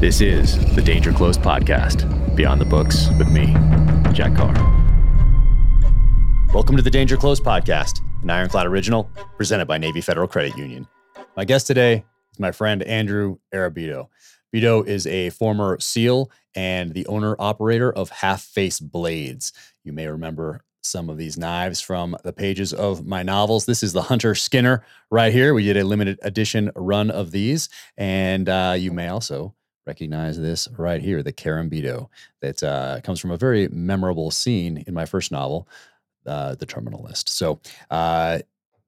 This is the Danger Close podcast, Beyond the Books with me, Jack Carr. Welcome to the Danger Close podcast, an Ironclad original presented by Navy Federal Credit Union. My guest today is my friend Andrew Arrabito. Bito is a former SEAL and the owner operator of Half Face Blades. You may remember some of these knives from the pages of my novels. This is the Hunter Skinner right here. We did a limited edition run of these, and uh, you may also recognize this right here, the Carambito, that uh, comes from a very memorable scene in my first novel, uh, The Terminal List. So, uh,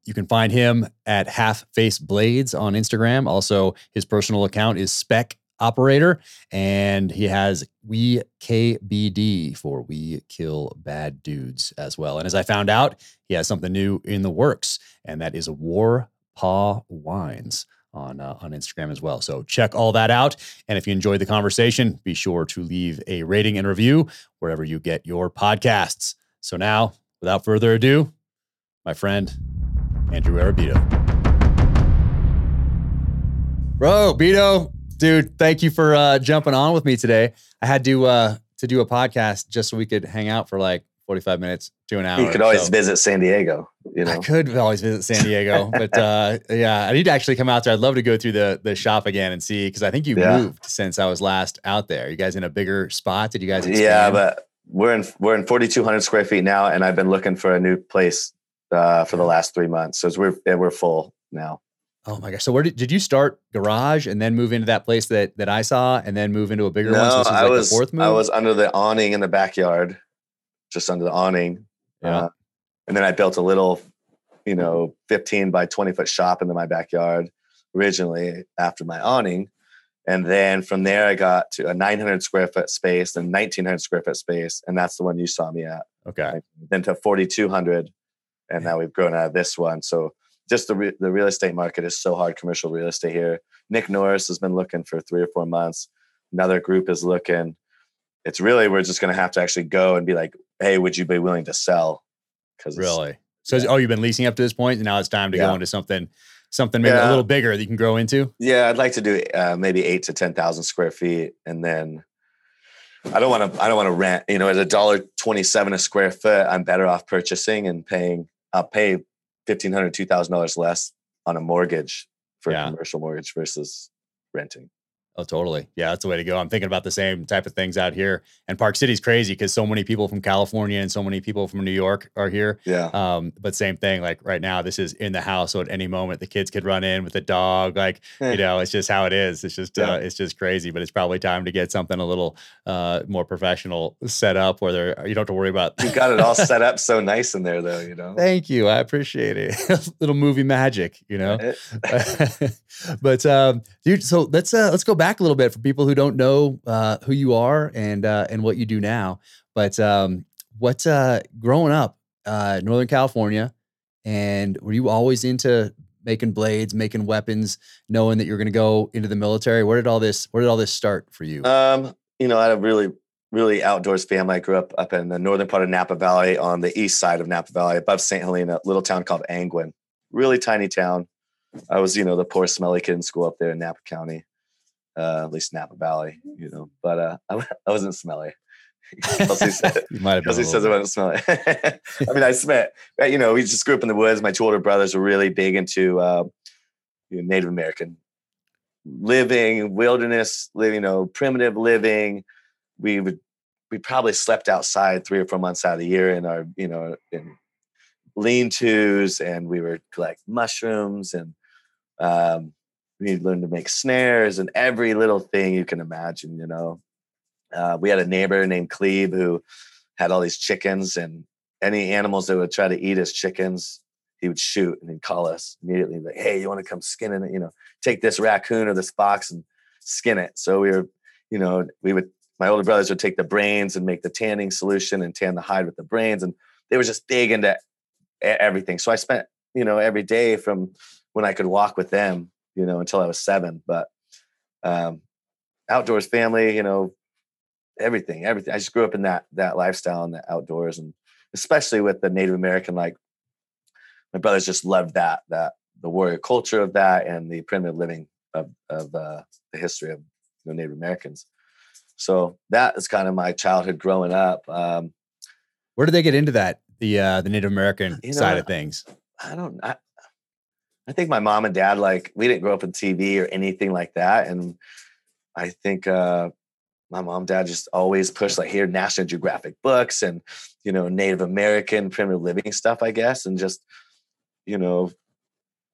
you can find him at Half Face Blades on Instagram. Also, his personal account is Spec operator, and he has We KBD for We Kill Bad Dudes as well. And as I found out, he has something new in the works, and that is War Paw Wines on uh, on Instagram as well. So check all that out. And if you enjoyed the conversation, be sure to leave a rating and review wherever you get your podcasts. So now, without further ado, my friend Andrew Arrabito. Bro, Bito, dude, thank you for uh, jumping on with me today. I had to uh, to do a podcast just so we could hang out for like 45 minutes to an hour. You could always so, visit San Diego. You know, I could always visit San Diego, but uh, yeah, I need to actually come out there. I'd love to go through the the shop again and see because I think you yeah. moved since I was last out there. You guys in a bigger spot? Did you guys? Expand? Yeah, but we're in we're in 4,200 square feet now, and I've been looking for a new place uh, for the last three months. So we're we're full now. Oh my gosh! So where did, did you start garage and then move into that place that that I saw and then move into a bigger no, one? So was I like was fourth move. I was under the awning in the backyard, just under the awning. Yeah. Uh, and then I built a little, you know, 15 by 20 foot shop into my backyard originally after my awning. And then from there, I got to a 900 square foot space and 1900 square foot space. And that's the one you saw me at. Okay. Then to 4,200. And now we've grown out of this one. So just the re- the real estate market is so hard. Commercial real estate here. Nick Norris has been looking for three or four months. Another group is looking. It's really we're just going to have to actually go and be like, hey, would you be willing to sell? Because really, so yeah. oh, you've been leasing up to this point, and now it's time to yeah. go into something something maybe yeah. a little bigger that you can grow into. Yeah, I'd like to do uh, maybe eight to ten thousand square feet, and then I don't want to. I don't want to rent. You know, at a dollar twenty-seven a square foot, I'm better off purchasing and paying. I'll pay fifteen hundred, two thousand dollars less on a mortgage for a commercial mortgage versus renting. Oh, totally. Yeah, that's the way to go. I'm thinking about the same type of things out here. And Park City's crazy because so many people from California and so many people from New York are here. Yeah. Um, but same thing, like right now, this is in the house. So at any moment the kids could run in with the dog. Like, you know, it's just how it is. It's just yeah. uh, it's just crazy. But it's probably time to get something a little uh, more professional set up where there you don't have to worry about You got it all set up so nice in there though, you know. Thank you. I appreciate it. little movie magic, you know. but um, dude, so let's uh let's go back a little bit for people who don't know uh, who you are and uh, and what you do now. But um, uh, growing up, uh, Northern California, and were you always into making blades, making weapons, knowing that you're going to go into the military? Where did all this Where did all this start for you? Um, you know, I had a really really outdoors family. I grew up up in the northern part of Napa Valley on the east side of Napa Valley, above St. Helena, little town called Angwin. Really tiny town. I was, you know, the poor smelly kid in school up there in Napa County uh, at least Napa Valley, you know. But uh, I, I wasn't smelly. Kelsey said, you might have Kelsey says I wasn't smelly. I mean, I smell. You know, we just grew up in the woods. My two older brothers were really big into uh, you know, Native American living, wilderness living, you know, primitive living. We would we probably slept outside three or four months out of the year in our you know in lean-tos, and we would collect mushrooms and um, we learned to make snares and every little thing you can imagine, you know. Uh, we had a neighbor named Cleve who had all these chickens and any animals that would try to eat his chickens, he would shoot and he'd call us immediately like, Hey, you want to come skin it? You know, take this raccoon or this fox and skin it. So we were, you know, we would, my older brothers would take the brains and make the tanning solution and tan the hide with the brains. And they were just big into everything. So I spent, you know, every day from when I could walk with them you know, until I was seven. But um, outdoors family, you know, everything, everything. I just grew up in that that lifestyle and the outdoors, and especially with the Native American, like my brothers just loved that that the warrior culture of that and the primitive living of of uh, the history of you know, Native Americans. So that is kind of my childhood growing up. Um, Where did they get into that? The uh, the Native American You side of things. I don't. I, I think my mom and dad like we didn't grow up with TV or anything like that, and I think uh, my mom and dad just always pushed like here National Geographic books and you know Native American primitive living stuff, I guess, and just you know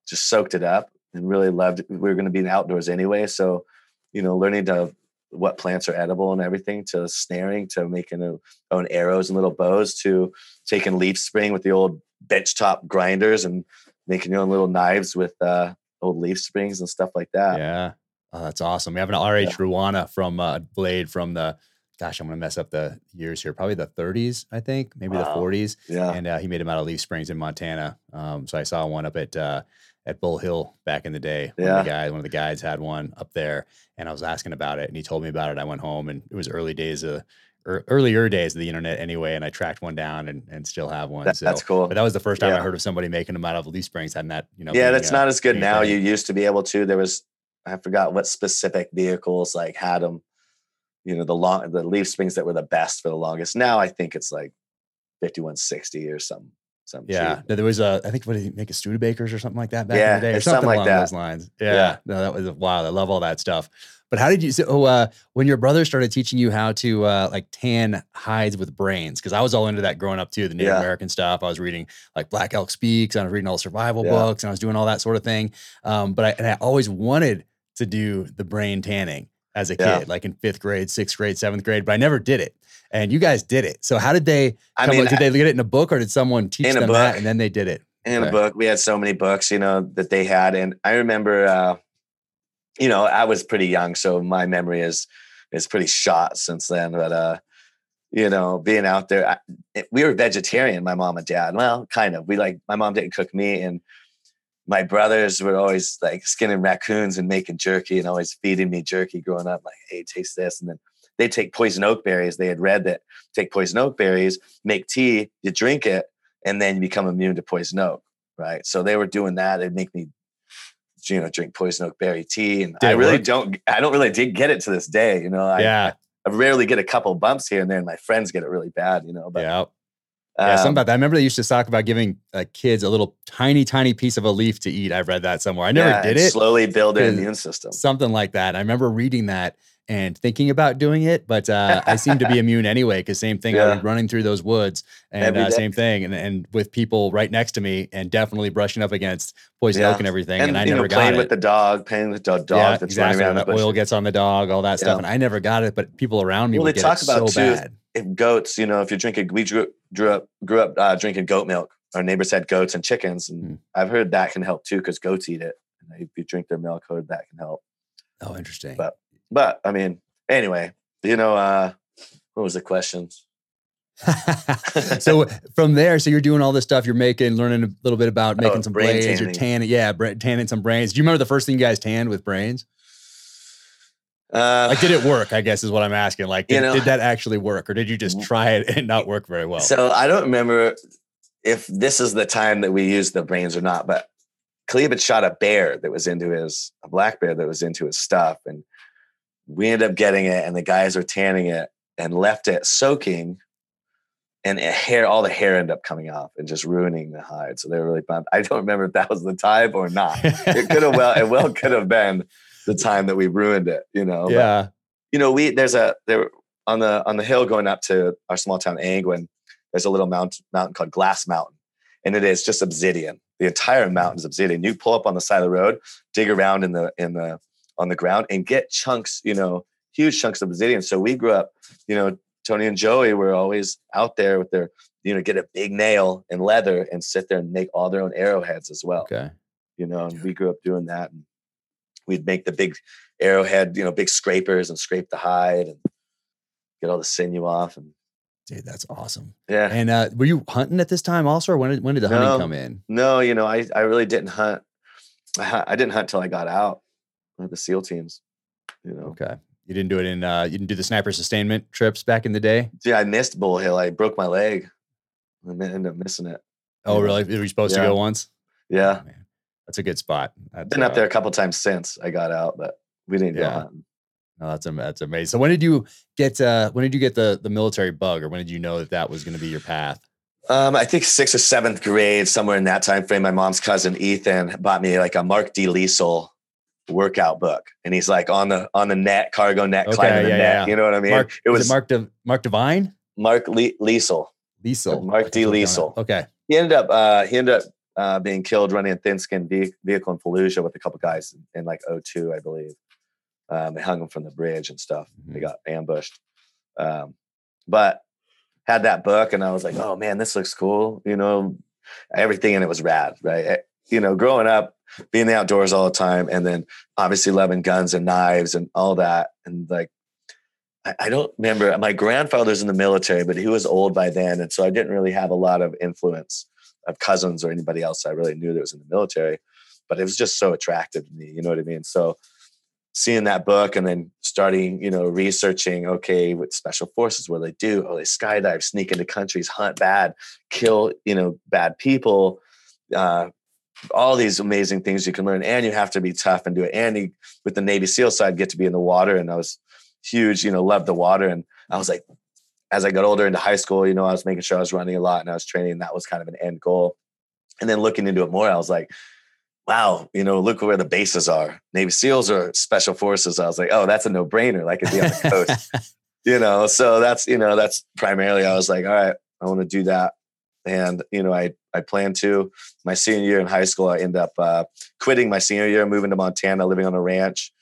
just soaked it up and really loved. It. We were going to be in outdoors anyway, so you know learning to what plants are edible and everything to snaring to making our own arrows and little bows to taking leaf spring with the old benchtop grinders and making your own little knives with uh, old leaf springs and stuff like that. Yeah. Oh, that's awesome. We have an RH Ruana from uh, Blade from the, gosh, I'm going to mess up the years here. Probably the 30s, I think, maybe Wow. the 40s. Yeah. And uh, he made them out of Leaf Springs in Montana. Um, so I saw one up at uh, at Bull Hill back in the day. One of the guys, one of the guys had one up there, and I was asking about it, and he told me about it. I went home, and it was early days of or earlier days of the internet anyway, and I tracked one down and, and still have one. That- so, that's cool. But that was the first time I heard of somebody making them out of Leaf Springs, and that you know. yeah, that's uh, not as good now. great. You used to be able to. There was I forgot what specific vehicles like had them. You know the long the leaf springs that were the best for the longest. Now I think it's like fifty one sixty or something. Some Yeah, no, there was a. I think what did he make a Studebakers or something like that back Yeah, in the day, or something something, like along that. those lines. Yeah, Yeah. no, that was wild. I love all that stuff. But how did you? So uh, when your brother started teaching you how to uh, like tan hides with brains, because I was all into that growing up too, the Native Yeah. American stuff. I was reading like Black Elk Speaks, and I was reading all the survival Yeah. books, and I was doing all that sort of thing. Um, but I and I always wanted to do the brain tanning as a Yeah. kid, like in fifth grade, sixth grade, seventh grade, but I never did it. And you guys did it. So how did they? I mean, up- did they get it in a book, or did someone teach them that and then they did it? in Okay. a book we had so many books you know that they had and i remember uh you know i was pretty young so my memory is is pretty shot since then but uh you know being out there I, we were vegetarian my mom and dad well kind of we like my mom didn't cook meat and my brothers were always like skinning raccoons and making jerky and always feeding me jerky growing up like hey taste this and then they take poison oak berries they had read that take poison oak berries make tea you drink it and then you become immune to poison oak, right? So they were doing that. They'd make me, you know, drink poison oak berry tea, and Did I really work? don't. I don't really did get it to this day. You know, I, yeah, I rarely get a couple bumps here and there, and my friends get it really bad. You know, but yeah, yeah. Something um, about that. I remember they used to talk about giving uh, kids a little tiny, tiny piece of a leaf to eat. I read that somewhere. I never yeah, did it. Slowly build their immune system. Something like that. I remember reading that and thinking about doing it, but uh, I seem to be immune anyway. Because same thing, I Yeah. was running through those woods, and uh, same thing, and, and with people right next to me, and definitely brushing up against poison Yeah. oak and everything, and, And, I never know, got playing it. with the dog, playing with the dog yeah, that's exactly. running around the oil gets on the dog, all that stuff, and I never got it, but people around me Well, they get talk about, so too, bad. If goats, you know, if you're drinking, we grew, grew up grew up uh, drinking goat milk. Our neighbors had goats and chickens, and Hmm. I've heard that can help too because goats eat it. And if you drink their milk, heard that can help. Oh, interesting. But- But I mean, anyway, you know, uh, what was the questions? so from there, so you're doing all this stuff. You're making, learning a little bit about making Oh, some blades. You're tanning. tanning, yeah, bra- tanning some brains. Do you remember the first thing you guys tanned with brains? Uh, Like, did it work? I guess is what I'm asking. Like, You did, know- did that actually work, or did you just try it and not work very well? So I don't remember if this is the time that we used the brains or not, but Caleb had shot a bear that was into his a black bear that was into his stuff, and we ended up getting it, and the guys were tanning it and left it soaking, and it hair all the hair ended up coming off and just ruining the hide. So they were really bummed. I don't remember if that was the time or not. It could have well, it well could have been the time that we ruined it, you know. but- yeah. you know, we there's a there on the on the hill going up to our small town Angwin. There's a little mountain mountain called Glass Mountain, and it is just obsidian. The entire mountain is obsidian. You pull up on the side of the road, dig around in the in the on the ground, and get chunks. You know, huge chunks of obsidian. So we grew up. You know, Tony and Joey were always out there with their you know get a big nail and leather and sit there and make all their own arrowheads as well Okay. you know, and we grew up doing that. And we'd make the big arrowhead, you know, big scrapers and scrape the hide and get all the sinew off. And Dude, that's awesome. yeah, And uh, were you hunting at this time also, or when did when did the hunting come in? no, you know, I, I really didn't hunt. I, I didn't hunt till I got out the SEAL teams, you know. Okay. You didn't do it in. uh You didn't do the sniper sustainment trips back in the day. Yeah, I missed Bull Hill. I broke my leg. I ended up missing it. Oh, really? Were you supposed Yeah. to go once? Yeah. Oh. That's a good spot. That's, Been up uh, there a couple times since I got out, but we didn't go Yeah. hunting. Oh, that's that's amazing. So when did you get uh, when did you get the the military bug, or when did you know that that was going to be your path? Um, I think sixth or seventh grade, somewhere in that time frame. My mom's cousin Ethan bought me like a Mark D. Liesel workout book, and he's like on the on the net, cargo net, Okay, climbing the yeah, net. yeah. You know what I mean? Mark, it was was it Mark De, Mark Divine, Mark Le- Liesel. Liesel, Mark D. That's what I'm doing. Liesel. Okay, He ended up uh, he ended up uh, being killed running a thin skinned ve- vehicle in Fallujah with a couple guys in like 02, I believe. Um, they hung him from the bridge and stuff. They Mhm. got ambushed. Um, but had that book and I was like, oh man, this looks cool. You know, everything in it was rad, right? You know, growing up, being the outdoors all the time, and then obviously loving guns and knives and all that. And like, I, I don't remember. My grandfather's in the military, but he was old by then, and so I didn't really have a lot of influence of cousins or anybody else I really knew that was in the military. But it was just so attractive to me. You know what I mean? So seeing that book and then starting, you know, researching, okay, what special forces, what do they do? Oh, they skydive, sneak into countries, hunt bad, kill, you know, bad people, uh, all these amazing things you can learn. And you have to be tough and do it. And you, with the Navy SEAL side, get to be in the water. And I was huge, you know, loved the water. And I was like, as I got older into high school, you know, I was making sure I was running a lot and I was training. And that was kind of an end goal. And then looking into it more, I was like, wow, you know, look where the bases are. Navy SEALs are special forces. I was like, oh, that's a no brainer. Like it'd be on the coast, you know. So that's, you know, that's primarily I was like, all right, I want to do that. And, you know, I I plan to. My senior year in high school, I end up uh, quitting my senior year, moving to Montana, living on a ranch.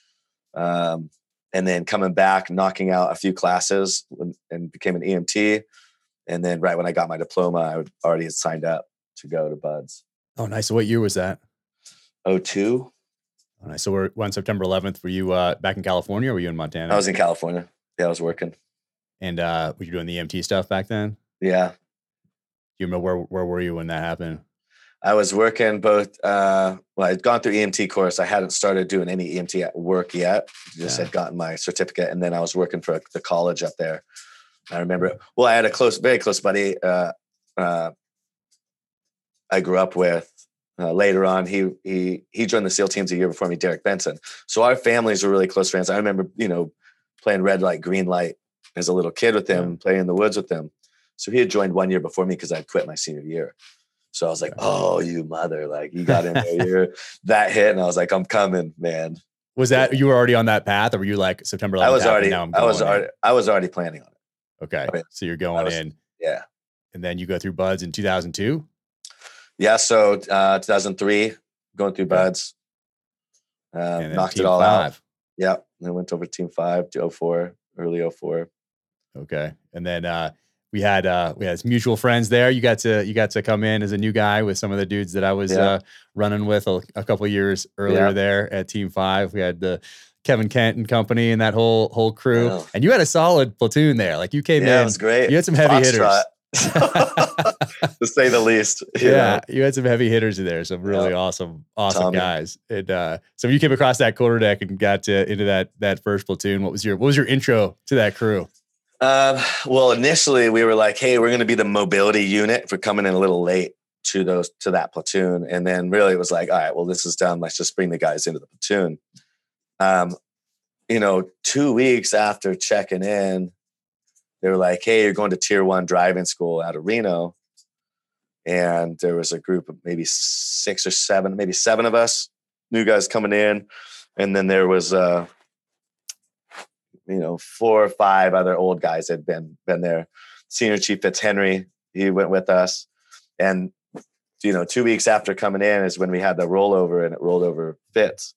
Um, and then coming back, knocking out a few classes and- and became an EMT. And then right when I got my diploma, I would already had signed up to go to BUD/S. oh nice. So what year was that? 02. Oh, nice. So we're on September 11th. Were you uh, back in California, or were you in Montana? I was in California. Yeah, I was working. and uh, were you doing the EMT stuff back then? Yeah. You remember where where were you when that happened? I was working both. Uh, well, I'd gone through EMT course. I hadn't started doing any EMT at work yet. Just Yeah. had gotten my certificate, and then I was working for the college up there. I remember. Well, I had a close, very close buddy. Uh, uh, I grew up with. Uh, later on, he he he joined the SEAL teams a year before me, Derek Benson. So our families were really close friends. I remember, you know, playing red light, green light as a little kid with him, playing in the woods with him. So he had joined one year before me because I'd quit my senior year. So I was like, "Oh, you mother! Like you got in there, you're that hit," and I was like, "I'm coming, man." Was that you were already on that path, or were you like September 11th? I was already, I was going in? already, I was already planning on it. okay. So you're going was- in, Yeah, and then you go through BUD/S in 2002. yeah. So uh, 2003, going through BUD/S, uh, knocked it all out. Yeah. Yep. Then went over Team Five to 04, early 04. Okay. And then uh we had uh we had mutual friends there. You got to you got to come in as a new guy with some of the dudes that I was Yeah. uh running with a, a couple years earlier Yeah. there at Team 5. We had the Kevin Kent and company and that whole whole crew. And you had a solid platoon there. Like you came Yeah, it was great. you had some heavy hitters. to say the least. you yeah, know. you had some heavy hitters in there, some really Yeah. awesome, awesome Tommy. guys. And uh, so when you came across that quarter deck and got to, into that that first platoon, what was your what was your intro to that crew? Um, well, initially we were like, "Hey, we're going to be the mobility unit for coming in a little late to those to that platoon," and then really it was like, "All right, well, this is done. Let's just bring the guys into the platoon." Um, you know, two weeks after checking in, they were like, "Hey, you're going to Tier One driving school out of Reno," and there was a group of maybe six or seven, maybe seven of us new guys coming in, and then there was uh you know, four or five other old guys had been been there. Senior Chief Fitzhenry, he went with us, and you know, two weeks after coming in is when we had the rollover, and it rolled over Fitz,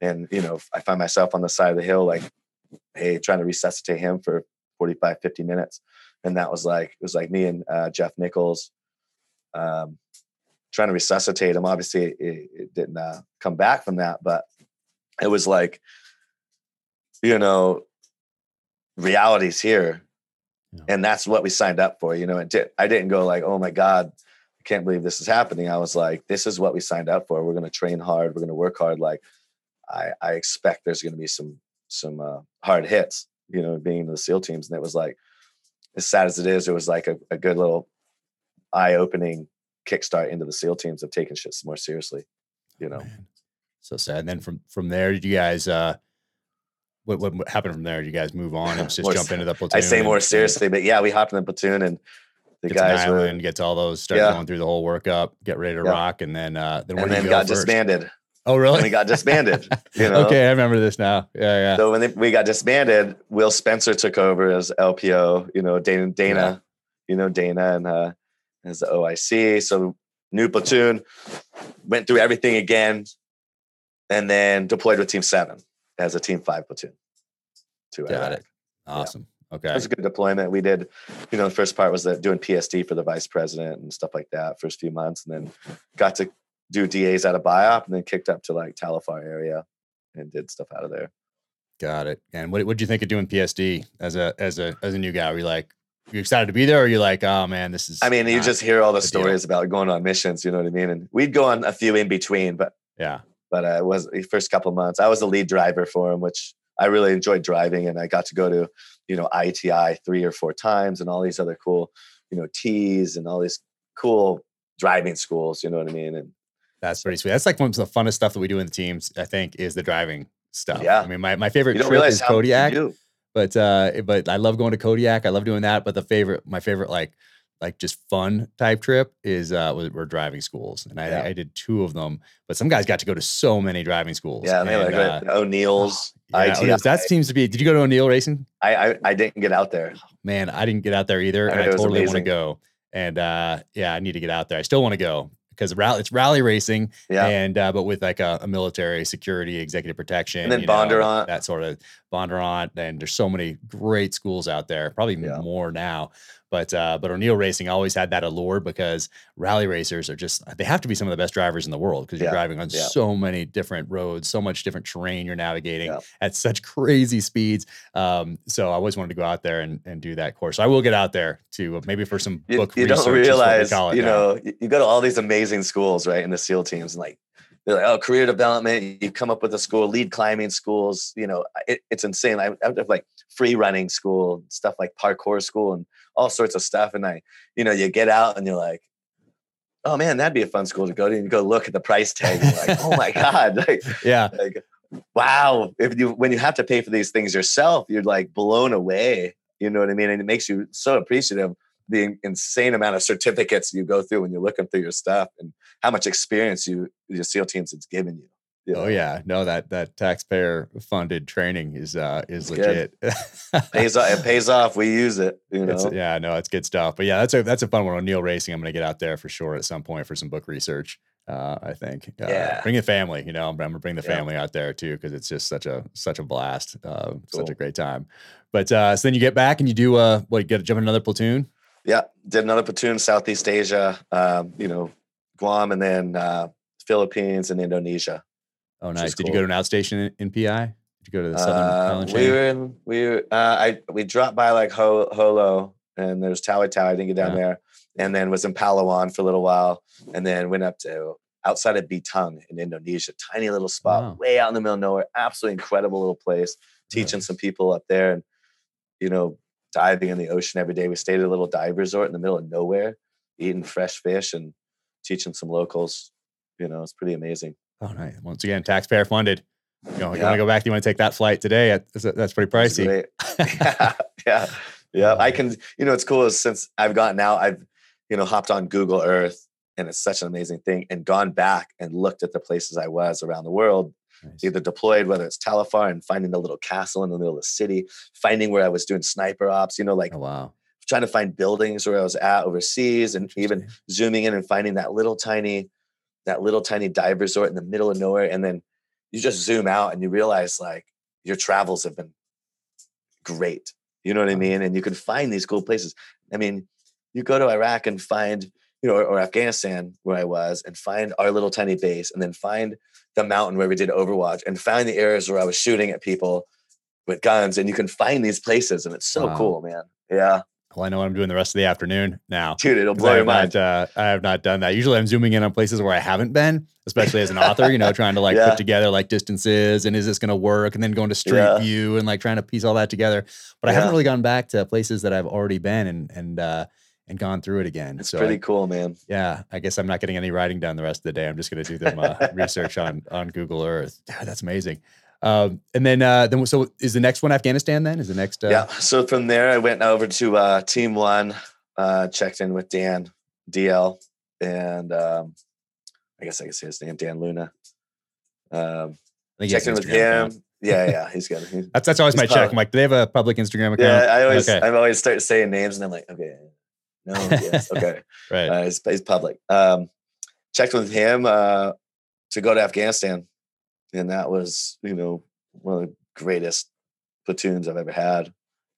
and you know, I find myself on the side of the hill, like, hey, trying to resuscitate him for 45, 50 minutes, and that was like it was like me and uh, Jeff Nichols. Um, trying to resuscitate him. Obviously, it, it didn't uh, come back from that, but it was like, you know, reality's here. Yeah. and that's what we signed up for you know it did, i didn't go like oh my god i can't believe this is happening. I was like this is what we signed up for. We're going to train hard. We're going to work hard. Like i i expect there's going to be some some uh, hard hits you know being in the seal teams. And it was like as sad as it is it was like a, a good little eye-opening kickstart into the seal teams of taking shit more seriously you know? So sad. And then from from there, did you guys uh what, what happened from there? Did you guys move on and just More jump into the platoon? I say more and seriously, but yeah, we hopped in the platoon and the Get to an guys were, island, get to all those, start Yeah. going through the whole workup, get ready to Yeah. rock, and then uh, then and then go got first? disbanded. Oh, And really? we got disbanded. You know? okay, I remember this now. Yeah, yeah. So when they, we got disbanded, Will Spencer took over as LPO. You know, Dana, Dana, you know Dana, and uh, as the OIC. So new platoon, went through everything again, and then deployed with Team Seven as a Team Five platoon. To Got Iraq. it. Awesome. Okay. It was a good deployment. We did, you know, the first part was that doing PSD for the vice president and stuff like that. First few months, and then got to do DAs out of BIAP, and then kicked up to like Tal Afar area and did stuff out of there. Got it. And what did you think of doing PSD as a as a as a new guy? Were you like you excited to be there, or are you like, oh man, this is? I mean, you just hear all the the deal. stories about going on missions. You know what I mean? And we'd go on a few in between, but yeah, but uh, it was the first couple of months. I was the lead driver for him, which I really enjoyed driving, and I got to go to you know ITI three or four times, and all these other cool you know T's and all these cool driving schools. You know what I mean? And that's pretty sweet. That's like one of the funnest stuff that we do in the teams. I think is the driving stuff. Yeah. I mean, my, my favorite trip is how much you Kodiak. but uh but i love going to kodiak i love doing that but the favorite my favorite like like just fun type trip is uh were driving schools and i Yeah. i did two of them but some guys got to go to so many driving schools Yeah, they and, like uh, O'Neil's. yeah. O'Neil's, that seems to be did you go to o'neil racing I, I I didn't get out there. man i didn't get out there either and i totally want to go and uh yeah i need to get out there i still want to go because rally it's rally racing Yeah, and uh, but with like a, a military security executive protection and then you know, Bondurant. that sort of Bondurant and there's so many great schools out there probably Yeah. more now but uh, but O'Neil Racing always had that allure because rally racers are just they have to be some of the best drivers in the world because you're Yeah, driving on yeah. so many different roads so much different terrain you're navigating Yeah. at such crazy speeds um, so I always wanted to go out there and, and do that course so I will get out there to uh, maybe for some you, book you research don't is what we realize, you now. know, you, you go to all these amazing schools, right? In the SEAL teams, and like they're like, oh, career development. You come up with a school, lead climbing schools. You know, it, it's insane. I, I have like free running school, stuff like parkour school, and all sorts of stuff. And I, you know, you get out and you're like. Oh man, that'd be a fun school to go to. And you go look at the price tag. Like, oh my god, like, yeah like, wow. If you when you have to pay for these things yourself, you're like blown away. You know what I mean? And it makes you so appreciative the insane amount of certificates you go through when you're looking through your stuff and how much experience you your SEAL teams has given you. You Oh yeah, no that that taxpayer funded training is uh is It's legit. pays off. It pays off. We use it. You know. It's, yeah, no, it's good stuff. But yeah, that's a that's a fun one. O'Neil Racing, I'm gonna get out there for sure at some point for some book research. Uh, I think. Uh, Yeah. Bring the family. You know, I'm, I'm gonna bring the Yeah. family out there too because it's just such a such a blast. Uh, Such a great time. But uh, so then you get back and you do uh what? You get to jump in another platoon. Yeah, did another platoon Southeast Asia. Um, you know, Guam and then uh, Philippines and Indonesia. Oh, nice. Did you go to an outstation in, in PI? Did you go to the Southern Uh, Island we were in we were uh, I we dropped by like Ho, Jolo and there's Tawi Tawi. I didn't get down Yeah. there, and then was in Palawan for a little while, and then went up to outside of Bitung in Indonesia, tiny little spot Wow. way out in the middle of nowhere. Absolutely incredible little place. Teaching some people up there, and you know diving in the ocean every day. We stayed at a little dive resort in the middle of nowhere, eating fresh fish and teaching some locals. You know, it's pretty amazing. Oh, nice. Once again, taxpayer funded. You, know, you want to go back? You want to take that flight today? That's, that's pretty pricey. yeah, yeah, yeah. I can. You know, it's cool is since I've gotten out, I've you know hopped on Google Earth, and it's such an amazing thing. And gone back and looked at the places I was around the world, Nice. either deployed, whether it's Tal Afar and finding the little castle in the middle of the city, finding where I was doing sniper ops. You know, like Oh wow. trying to find buildings where I was at overseas, and even zooming in and finding that little tiny, that little tiny dive resort in the middle of nowhere, and then you just zoom out and you realize like your travels have been great. You know what I uh-huh. mean? And you can find these cool places. I mean, you go to Iraq and find, you know, or, or Afghanistan where I was, and find our little tiny base, and then find the mountain where we did Overwatch, and find the areas where I was shooting at people with guns, and you can find these places, and it's so Wow. cool, man. Yeah, Well, I know what I'm doing the rest of the afternoon now. dude, it'll blow your mind. not, uh, I have not done that. Usually, I'm zooming in on places where I haven't been, especially as an author. You know, trying to like Yeah. put together like distances and is this going to work, and then going to street Yeah. view and like trying to piece all that together. But I haven't really gone back to places that I've already been and and uh, and gone through it again. It's so pretty I- cool, man. yeah, I guess I'm not getting any writing done the rest of the day. I'm just going to do some uh, research on on Google Earth. Yeah, that's amazing. Um, and then, uh, then so is the next one Afghanistan? Then is the next? Uh, yeah. So from there, I went over to uh, Team One, uh, checked in with Dan DL, and um, I guess I can say his name, Dan Luna. Um, checked in with him. Account. Yeah, yeah, he's got. He's, that's that's always my check. I'm like, do they have a public Instagram account? Yeah, I always, okay. I always start saying names, and I'm like, okay, no, yes, okay, right. Uh, he's, he's public. Um, checked with him uh, to go to Afghanistan, and that was, you know, one of the greatest platoons I've ever had.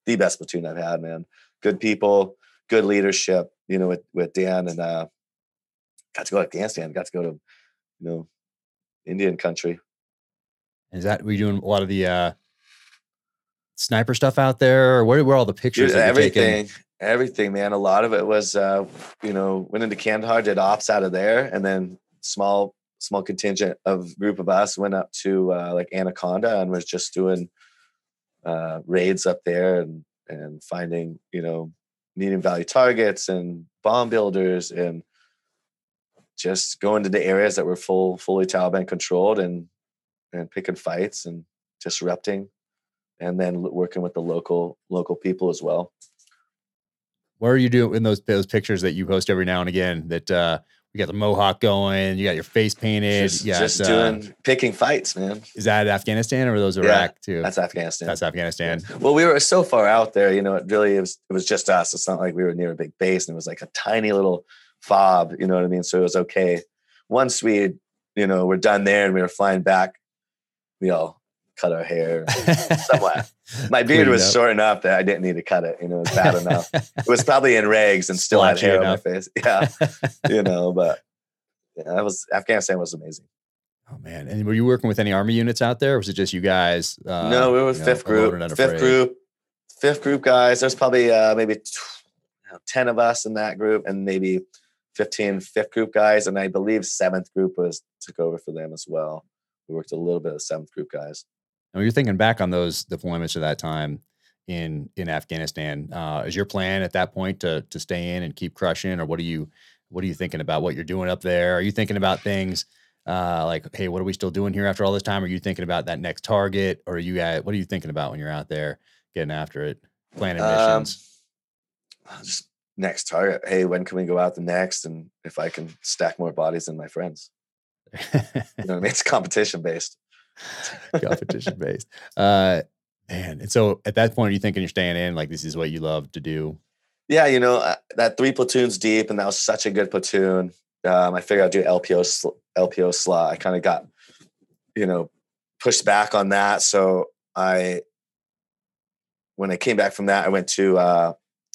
The best platoon I've had, man. Good people, good leadership. You know, with with Dan and uh, got to go to Afghanistan. Got to go to, you know, Indian country. Is that were you doing a lot of the uh, sniper stuff out there, or where were all the pictures? Dude, everything, everything, man. A lot of it was, uh, you know, went into Kandahar, did ops out of there, and then small, small contingent of group of us went up to uh, like Anaconda and was just doing uh, raids up there and and finding, you know, medium value targets and bomb builders and just going to the areas that were full fully Taliban controlled and and picking fights and disrupting and then working with the local local people as well. What are you doing in those those pictures that you post every now and again? That uh, you got the mohawk going, you got your face painted, just, got, just doing uh, picking fights, man. Is that Afghanistan or those Iraq yeah, too? That's Afghanistan. That's Afghanistan. Well, we were so far out there, you know. It really it was it was just us. It's not like we were near a big base, and it was like a tiny little fob. You know what I mean? So it was okay. Once we, you know, we're done there and we were flying back, we all cut our hair somewhat. My beard was up. short enough that I didn't need to cut it. You know, it was bad enough. It was probably in rags and still had hair on my face. Yeah, you know, but yeah, that was Afghanistan was amazing. Oh man! And were you working with any army units out there, or was it just you guys? Uh, no, we were fifth know, group. Fifth group. Fifth group guys. There's probably uh, maybe ten of us in that group, and maybe 15 fifth group guys, and I believe seventh group was took over for them as well. We worked a little bit of seventh group guys. Now, you're thinking back on those deployments of that time in in Afghanistan. Uh, is your plan at that point to to stay in and keep crushing, or what are you what are you thinking about what you're doing up there? Are you thinking about things uh, like, hey, what are we still doing here after all this time? Are you thinking about that next target, or are you at, what are you thinking about when you're out there getting after it, planning missions? Um, just next target. Hey, when can we go out the next? And if I can stack more bodies than my friends, you know I mean? It's competition based. competition based. Uh, man. And so at that point, are you thinking you're staying in? Like this is what you love to do? Yeah, you know uh, that three platoons deep, and that was such a good platoon. Um, I figured I'd do LPO sl- LPO slot. I kind of got, you know, pushed back on that. So I, when I came back from that, I went to uh,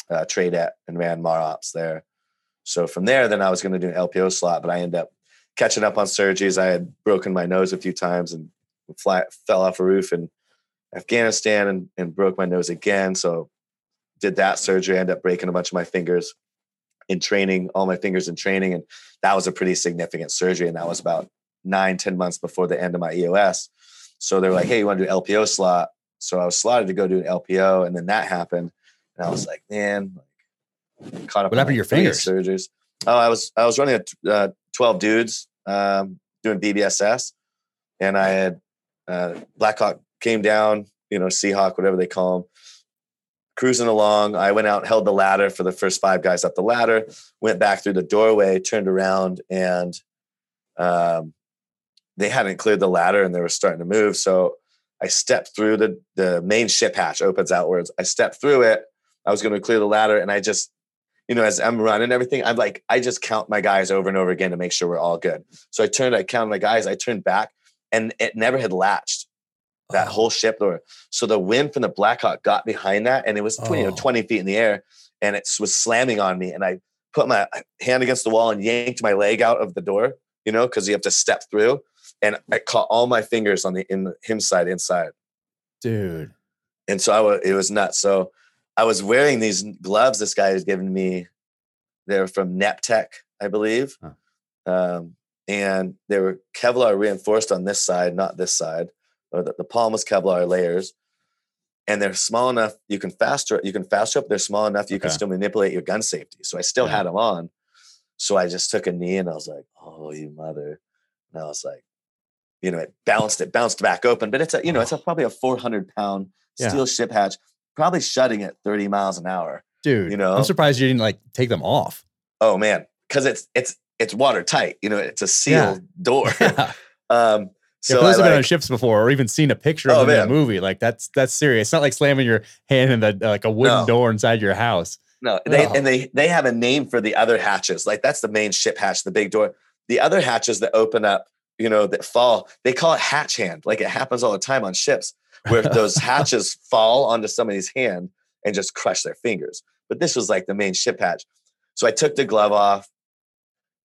uh, TRADET and ran MAROPS there. So from there, then I was going to do an LPO slot, but I ended up catching up on surgeries. I had broken my nose a few times and fly, fell off a roof in Afghanistan and, and broke my nose again. So did that surgery, ended up breaking a bunch of my fingers in training, all my fingers in training. And that was a pretty significant surgery. And that was about nine, ten months before the end of my EOS. So they were like, hey, you want to do LPO slot? So I was slotted to go do an LPO. And then that happened. And I was like, man, like, caught up. What happened to your fingers? Surgeries. Oh, I was I was running a uh, twelve dudes um, doing VBSS, and I had uh, Blackhawk came down, you know, Seahawk, whatever they call them, cruising along. I went out, held the ladder for the first five guys up the ladder, went back through the doorway, turned around, and um, they hadn't cleared the ladder and they were starting to move. So I stepped through the the main ship hatch opens outwards. I stepped through it I was going to clear the ladder, and I just, you know, as I'm running everything, I'm like, I just count my guys over and over again to make sure we're all good. So I turned, I counted my guys, I turned back, and it never had latched that oh. whole ship door. So the wind from the Blackhawk got behind that, and it was 20, oh. you know, 20 feet in the air, and it was slamming on me, and I put my hand against the wall and yanked my leg out of the door, you know, because you have to step through, and I caught all my fingers on the in him side inside, dude. And so I was, it was nuts. So I was wearing these gloves this guy has given me. They're from Neptec, I believe. Huh. Um, and they were Kevlar reinforced on this side, not this side. Or the, the palm was Kevlar layers. And they're small enough you can faster you can faster up. They're small enough you okay. can still manipulate your gun safety. So I still yeah. had them on. So I just took a knee and I was like, "Oh, you mother!" And I was like, you know, it bounced, it bounced back open, but it's a, you know, it's a, probably a 400 pound Yeah. steel ship hatch, probably shutting at 30 miles an hour. Dude, You know? I'm surprised you didn't like take them off. Oh man. Cause it's, it's, it's watertight, you know, it's a sealed door. Yeah. um, So for those I who've been on ships before or even seen a picture of Oh, them in a movie, like that's that's serious. It's not like slamming your hand in the like a wooden No. door inside your house. No, they Oh. and they they have a name for the other hatches. Like that's the main ship hatch, the big door. The other hatches that open up, you know, that fall, they call it hatch hand. Like it happens all the time on ships where those hatches fall onto somebody's hand and just crush their fingers. But this was like the main ship hatch. So I took the glove off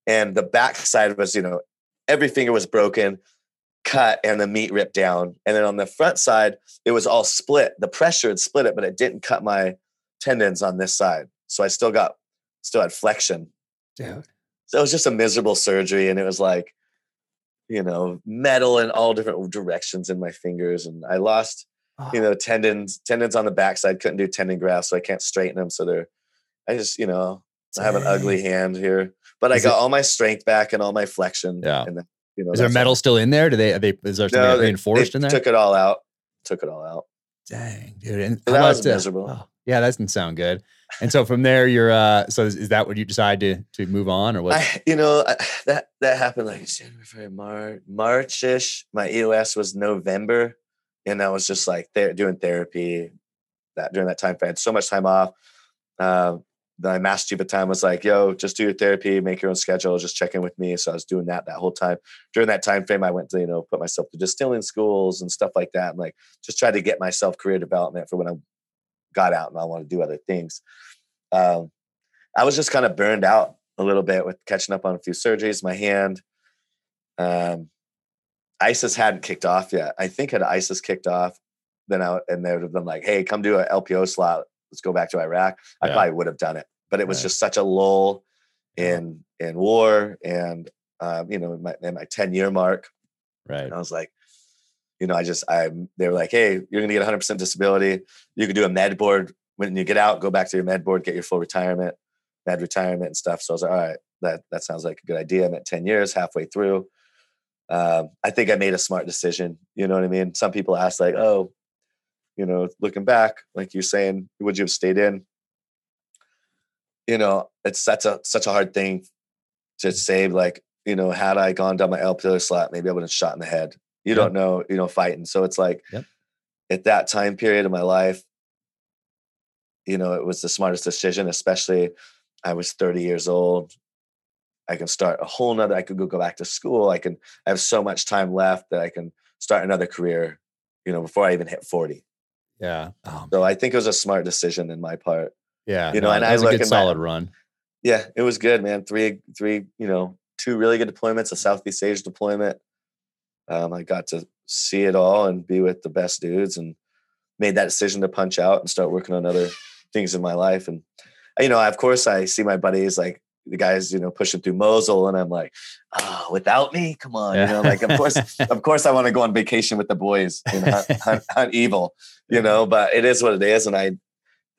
and the back side was, you know, every finger was broken, cut, and the meat ripped down. And then on the front side, it was all split. The pressure had split it, but it didn't cut my tendons on this side. So I still got, still had flexion. Dude. So it was just a miserable surgery. And it was like, you know, metal in all different directions in my fingers. And I lost, you ah. know, tendons, tendons on the backside, couldn't do tendon grafts. So I can't straighten them. So they're, I just, you know, I have an ugly hand here, but I got it- all my strength back and all my flexion. Yeah. And then, you know, Is there metal still in there? Do they, are they is there something No, they- reinforced they in there? Took it all out. Took it all out. Dang, dude. And So that was miserable. oh, yeah, that doesn't sound good. And so from there, you're uh so is, is that what you decide to to move on or what? I, you know, I, that that happened like January, March, March-ish. My EOS was November, and I was just like there doing therapy. That during that time, I had so much time off. Um, my master chief at the time was like, "Yo, just do your therapy, make your own schedule, just check in with me." So I was doing that that whole time. During that time frame, I went to you know put myself to distilling schools and stuff like that, and like just try to get myself career development for when I got out and I want to do other things. Um, I was just kind of burned out a little bit with catching up on a few surgeries. My hand, um, ISIS hadn't kicked off yet. I think had ISIS kicked off, then I and they would have been like, "Hey, come do a LPO slot. Let's go back to Iraq." I Yeah. probably would have done it, but it was Right. just such a lull in in war, and um, you know, in my, in my ten year mark, right. and I was like, you know, I just, I, they were like, hey, you're going to get 100% disability. You could do a med board. When you get out, go back to your med board, get your full retirement, med retirement and stuff. So I was like, all right, that, that sounds like a good idea. I'm at 10 years, halfway through. Um, I think I made a smart decision. You know what I mean? Some people ask, like, oh, you know, looking back, like you're saying, would you have stayed in? You know, it's such a such a hard thing to mm. say. Like, you know, had I gone down my LPO slot, maybe I would have shot in the head. You Yeah. don't know, you know, fighting. So it's like Yep. at that time period of my life, you know, it was the smartest decision, especially I was 30 years old. I can start a whole nother, I could go, go back to school. I can I have so much time left that I can start another career, you know, before I even hit 40. Yeah. Oh, So I think it was a smart decision in my part. Yeah. you know, no, and I was a good at my- solid run. Yeah, it was good, man. Three, three, you know, two really good deployments, a Southeast Asia deployment. Um, I got to see it all and be with the best dudes and made that decision to punch out and start working on other things in my life. And, you know, of course, I see my buddies like the guys, you know, pushing through Mosul, and I'm like, oh, without me, come on, you know, like of course, of course, I want to go on vacation with the boys and hunt, hunt, hunt evil, you know, but it is what it is, and I,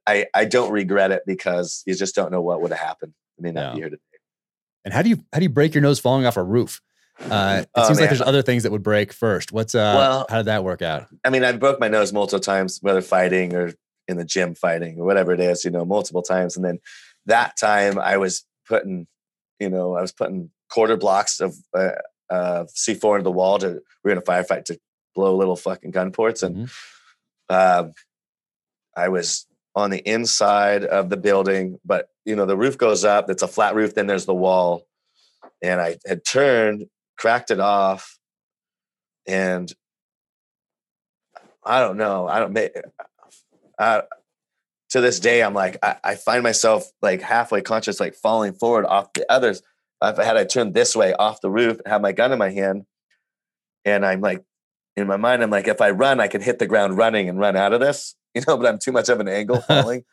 I, I don't regret it because you just don't know what would have happened. I may not Yeah. be here today. And how do you how do you break your nose falling off a roof? Uh, it Oh, seems like there's other things that would break first. What's uh? Well- how did that work out? I mean, I broke my nose multiple times, whether fighting or in the gym fighting or whatever it is, you know, multiple times. And then that time I was putting, you know, I was putting quarter blocks of uh, uh, C4 into the wall to, we are going to firefight to blow little fucking gun ports. And Mhm. um, I was on the inside of the building, but, you know, the roof goes up, it's a flat roof, then there's the wall. And I had turned, cracked it off, and I don't know. I don't make. Uh, to this day, I'm like, I, I find myself like halfway conscious, like falling forward off the others. If I had I turned this way off the roof, have my gun in my hand, and I'm like, in my mind, I'm like, if I run, I can hit the ground running and run out of this, you know. But I'm too much of an angle falling,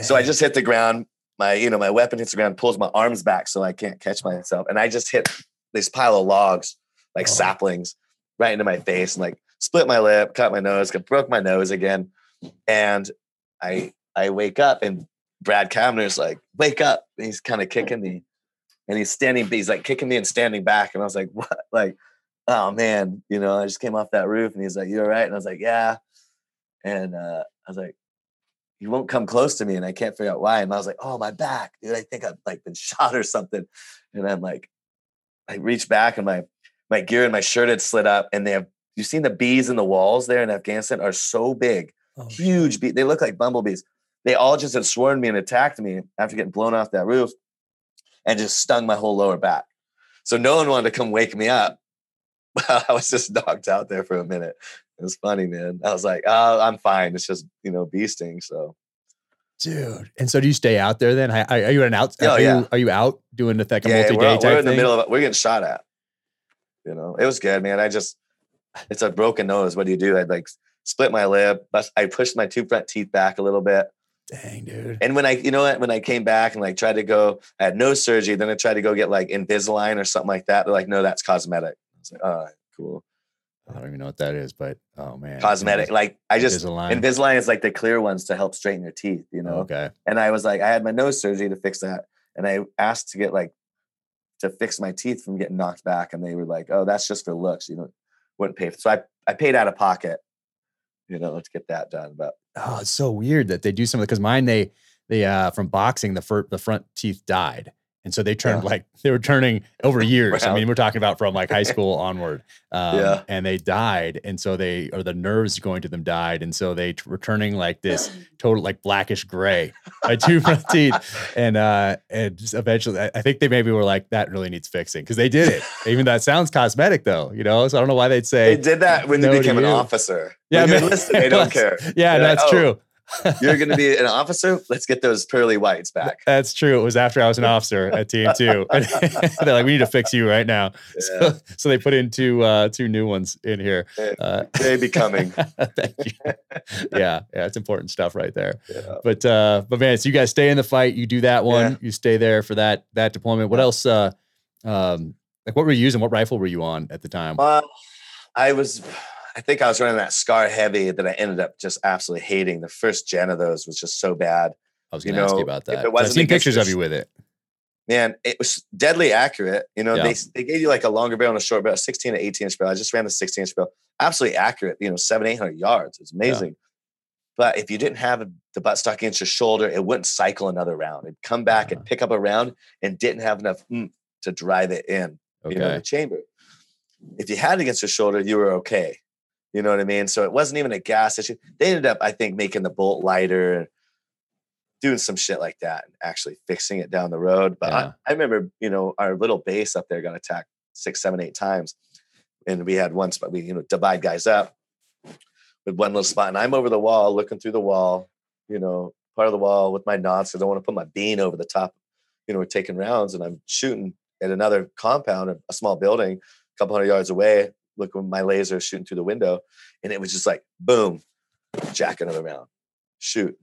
so I just hit the ground. My, you know, my weapon hits the ground, pulls my arms back so I can't catch myself, and I just hit this pile of logs, like Oh. saplings, right into my face, and like split my lip, cut my nose, broke my nose again, and I I wake up and Brad Kavner's like, wake up. And he's kind of kicking me. And he's standing, he's like kicking me and standing back. And I was like, what? Like, oh man, you know, I just came off that roof and he's like, you're right. And I was like, yeah. And uh, I was like, you won't come close to me. And I can't figure out why. And I was like, oh, my back, dude, I think I've like been shot or something. And I'm like, I reached back and my, my gear and my shirt had slid up and they have, you've seen the bees in the walls there in Afghanistan are so big, oh, huge bees. They look like bumblebees. They all just had swarmed me and attacked me after getting blown off that roof and just stung my whole lower back. So no one wanted to come wake me up. I was just knocked out there for a minute. It was funny, man. I was like, oh, I'm fine. It's just, you know, bee sting. So dude. And so do you stay out there then? Are, you an out? Oh, are, yeah. you, are you out doing the like yeah, multi-day we're, we're in the middle of it. We're getting shot at. You know, it was good, man. I just, it's a broken nose. What do you do? I'd like split my lip. I pushed my two front teeth back a little bit. Dang, dude. And when I, you know what, when I came back and like tried to go, I had no surgery. Then I tried to go get like Invisalign or something like that. They're like, no, that's cosmetic. I was like, oh, cool. I don't even know what that is, but oh man, cosmetic. Like I just Invisalign. Invisalign is like the clear ones to help straighten your teeth, you know. Okay. And I was like, I had my nose surgery to fix that, and I asked to get like to fix my teeth from getting knocked back, and they were like, "Oh, that's just for looks. You know, wouldn't pay." For. So I I paid out of pocket, you know, to get that done. But oh, it's so weird that they do something because mine they they uh from boxing the fir- the front teeth died and so they turned yeah. like they were turning over years. I mean, we're talking about from like high school onward. Um, yeah. And they died, and so they or the nerves going to them died, and so they t- were turning like this total like blackish gray. My two front teeth, and uh, and eventually, I, I think they maybe were like that really needs fixing because they did it. Even that sounds cosmetic though, you know. So I don't know why they'd say they did that when no they became an officer. Yeah, man, they don't care. Yeah, They're that's like, oh, true. You're going to be an officer. Let's get those pearly whites back. That's true. It was after I was an officer at TN2. They're like, we need to fix you right now. Yeah. So, so, they put in two uh, two new ones in here. Uh, they becoming. thank you. Yeah, yeah, it's important stuff right there. Yeah. But uh, but man, so you guys stay in the fight. You do that one. Yeah. You stay there for that that deployment. What else? Uh, um, like what were you using? What rifle were you on at the time? Uh, I was I think I was running that Scar Heavy that I ended up just absolutely hating. The first gen of those was just so bad. I was going to ask you about that. I've seen pictures of you with it. Man, it was deadly accurate. You know, yeah. they they gave you like a longer barrel and a short barrel, 16 to 18 inch barrel. I just ran the 16 inch barrel. Absolutely accurate, you know, seven, 800 yards. It's amazing. Yeah. But if you didn't have the buttstock against your shoulder, it wouldn't cycle another round. It'd come back uh-huh. and pick up a round and didn't have enough to drive it in, okay. you know, the chamber. If you had it against your shoulder, you were okay. You know what I mean? So it wasn't even a gas issue. They ended up, I think, making the bolt lighter and doing some shit like that and actually fixing it down the road. But yeah. I, I, remember, you know, our little base up there got attacked six, seven, eight times. And we had one spot, we, you know, divide guys up with one little spot. And I'm over the wall looking through the wall, you know, part of the wall with my knots. Because I don't want to put my bean over the top. You know, we're taking rounds and I'm shooting at another compound, a small building, a couple hundred yards away look with my laser shooting through the window, and it was just like boom, jack another round, shoot,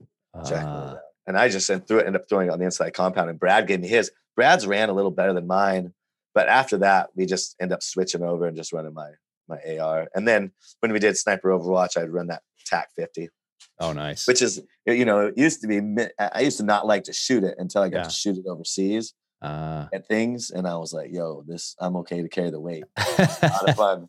jack uh. round. And I just threw it, ended up throwing it on the inside compound. And Brad gave me his. Brad's ran a little better than mine, but after that, we just end up switching over and just running my my AR. And then when we did Sniper Overwatch, I'd run that TAC 50. Oh, nice. Which is, you know, it used to be, I used to not like to shoot it until I got yeah. to shoot it overseas uh, at things. And I was like, yo, this, I'm okay to carry the weight. a lot of fun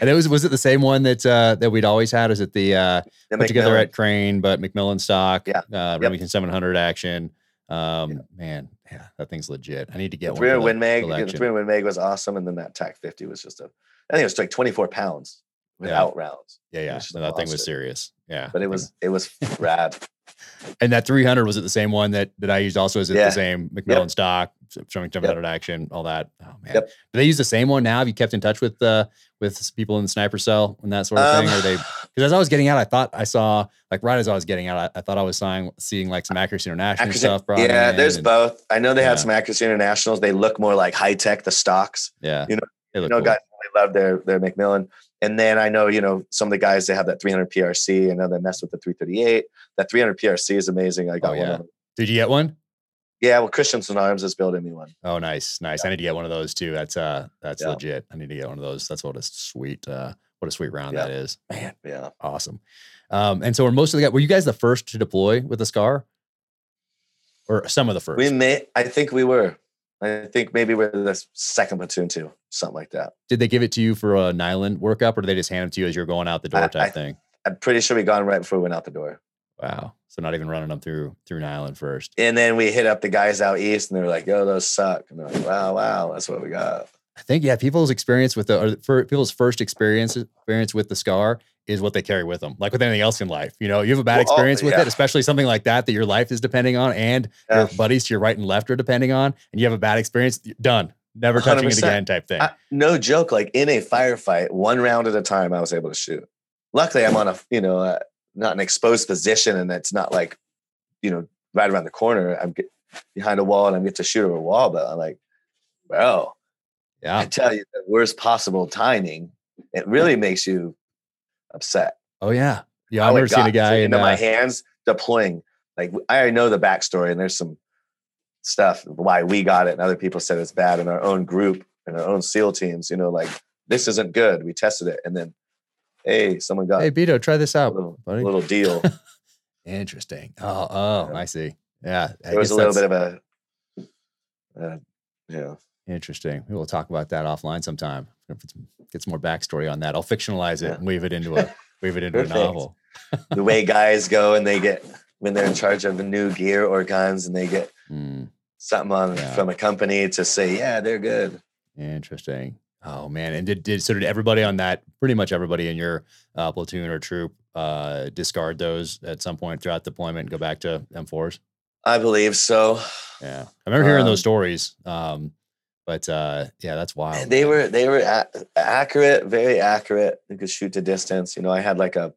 and it was was it the same one that uh, that we'd always had? Is it the uh, the put together at Crane, but McMillan stock? Yeah, uh, Remington yep. 700 action. Um, yeah. man, yeah, that thing's legit. I need to get the one. Win Mag, the Win Mag was awesome, and then that TAC 50 was just a. I think it was like 24 pounds without yeah. rounds. Yeah, yeah, no, that thing was serious. Yeah, but it was it was rad. And that 300 was it the same one that that I used also? Is it yeah. the same McMillan yep. stock, showing 700 yep. action, all that? Oh man, yep. do they use the same one now? Have you kept in touch with uh with people in the sniper cell and that sort of um, thing? Or they because as I was getting out, I thought I saw like right as I was getting out, I, I thought I was seeing seeing like some Accuracy International accuracy, stuff. Yeah, there's and, both. I know they yeah. have some Accuracy Internationals. They look more like high tech, the stocks. Yeah, you know, you know, cool. guys really love their their McMillan. And then I know, you know, some of the guys they have that 300 PRC. I know they mess with the 338. That 300 PRC is amazing. I got oh, yeah. one of. Did you get one? Yeah, well, Christensen Arms is building me one. Oh, nice, nice. Yeah. I need to get one of those too. That's uh, that's yeah. legit. I need to get one of those. That's what a sweet, uh, what a sweet round yeah. that is. Man, yeah, awesome. Um, and so were most of the guys, were you guys the first to deploy with the scar, or some of the first? We may, I think we were. I think maybe we're the second platoon too, something like that. Did they give it to you for a Niland workup, or did they just hand it to you as you're going out the door I- type I- thing? I'm pretty sure we got got 'em right before we went out the door. Wow. So not even running them through through Niland first. And then we hit up the guys out east, and they were like, "Yo, those suck." And they're like, "Wow, wow, that's what we got." I think yeah, people's experience with the or for people's first experience experience with the scar is what they carry with them. Like with anything else in life, you know, you have a bad Well, oh, experience with yeah. it, especially something like that that your life is depending on, and your buddies to your right and left are depending on, and you have a bad experience. Done. Never touching it 100%. again, type thing. I- no joke. Like in a firefight, one round at a time, I was able to shoot. Luckily, I'm on a you know uh, not an exposed position, and it's not like you know right around the corner. I'm get, behind a wall, and I get to shoot over a wall. But I'm like, bro, I tell you, the worst possible timing. It really makes you upset. Oh yeah. Yeah. I've never seen a guy in into my uh, hands deploying. Like I already know the backstory, and there's some stuff why we got it, and other people said it's bad in our own group and our own SEAL teams. You know, like this isn't good. We tested it, and then hey, someone got Hey Beto, try this a out, little, little deal. Interesting. Oh, oh, Yeah. I see. Yeah. I There was a little bit of a, uh, yeah. interesting. We'll talk about that offline sometime. Get some more backstory on that. I'll fictionalize it Yeah. and weave it into a weave it into a novel. The way guys go and they get when they're in charge of the new gear or guns, and they get Mm, something on Yeah. from a company to say, yeah, they're good. interesting. Oh man. And did, did so did everybody on that pretty much everybody in your uh, platoon or troop uh, discard those at some point throughout deployment and go back to M4s? I believe so. Yeah. I remember hearing those Um, stories. Um, but uh, yeah, that's wild. they man. were they were a- accurate, very accurate. You could shoot to distance. You know, I had like a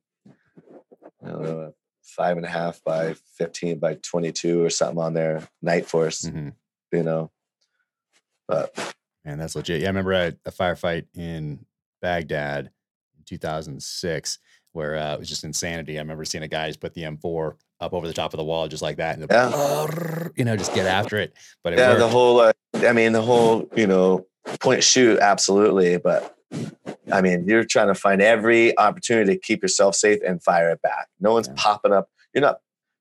I don't know, a five and a half by fifteen by twenty two or something on there, Nightforce. Mhm. You know, but Man, that's legit. Yeah, I remember a, a firefight in Baghdad in 2006 where uh, it was just insanity. I remember seeing a guy just put the M4 up over the top of the wall just like that, and the, you know, just get after it. But it yeah, the whole. Uh, I mean, the whole you know point shoot absolutely, but I mean, you're trying to find every opportunity to keep yourself safe and fire it back. No one's Yeah. popping up. You're not.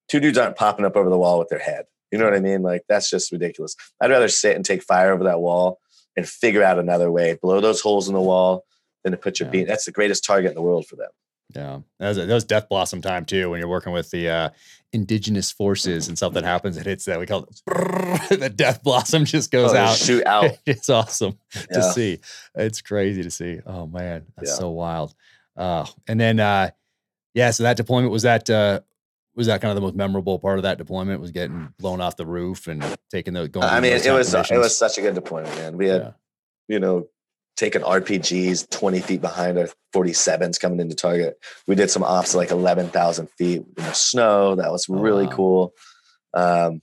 Two dudes aren't popping up over the wall with their head. You know what I mean? Like that's just ridiculous. I'd rather sit and take fire over that wall and figure out another way, blow those holes in the wall, than to put your Yeah. beam. That's the greatest target in the world for them. yeah, that was, that was Death Blossom time too. When you're working with the uh, indigenous forces and something happens, it hits that we call it the Death Blossom just goes Oh, out. shoot out. it's awesome to see. It's crazy to see. Oh man, that's Yeah. so wild. Uh, and then uh, yeah, so that deployment was that uh, was that kind of the most memorable part of that deployment was getting blown off the roof and taking the going. I mean, it was it was such a good deployment, man. We had Yeah. you know, taking RPGs 20 feet behind our 47s coming into target. We did some ops like 11,000 feet in the snow. That was Oh, really wow. cool. Um,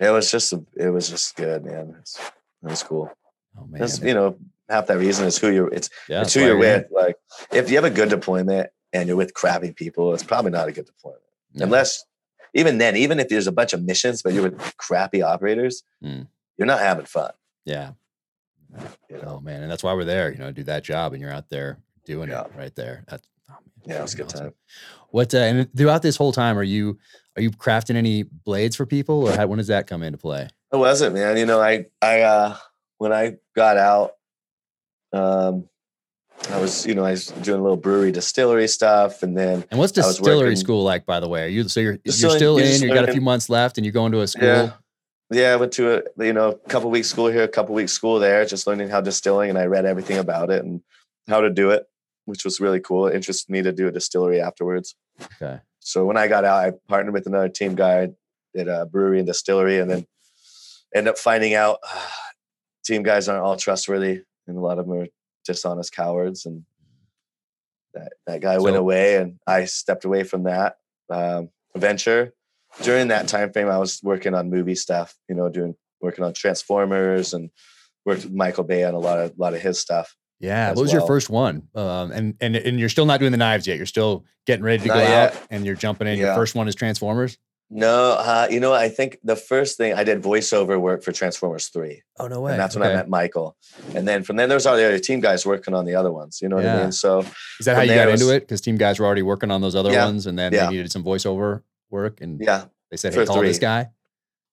it was just, it was just good, man. It's, it was cool. Oh man, That's, you know, half that reason is who you're, it's, yeah, it's who you're with. Like if you have a good deployment and you're with crappy people, it's probably not a good deployment. Unless even then, even if there's a bunch of missions, but you're with crappy operators, Mm. you're not having fun. yeah. You know? Oh man, and that's why we're there. You know, do that job, and you're out there doing Yeah. it right there. That's oh, man, Yeah, it was a good awesome. time. What uh, and throughout this whole time, are you are you crafting any blades for people, or how, when does that come into play? It wasn't, man. You know, I I uh when I got out, um I was, you know, I was doing a little brewery distillery stuff and then And what's distillery school like, by the way? Are you so you're you're still in? You got a few months left, and you're going to a school. yeah. Yeah, I went to a you know, a couple weeks school here, a couple weeks school there, just learning how distilling and I read everything about it and how to do it, which was really cool. It interested me to do a distillery afterwards. Okay. So when I got out, I partnered with another team guy, did a brewery and distillery, and then end up finding out uh, team guys aren't all trustworthy, and a lot of them are dishonest cowards. And that that guy went away, and I stepped away from that um, venture. During that time frame, I was working on movie stuff, you know, doing working on Transformers and worked with Michael Bay on a lot of a lot of his stuff. Yeah. What was your first one? Um, and and and you're still not doing the knives yet. You're still getting ready to go Not out, and you're jumping in. Your first one is Transformers. No, uh, you know, I think the first thing I did voiceover work for Transformers Three. Oh no way! and that's when I met Michael. And then from then, there's all the other team guys working on the other ones. You know what I mean? So Is that how you got it into it? Because team guys were already working on those other Yeah. ones, and then Yeah. they needed some voiceover work, and yeah, they said, for "Hey, call this guy."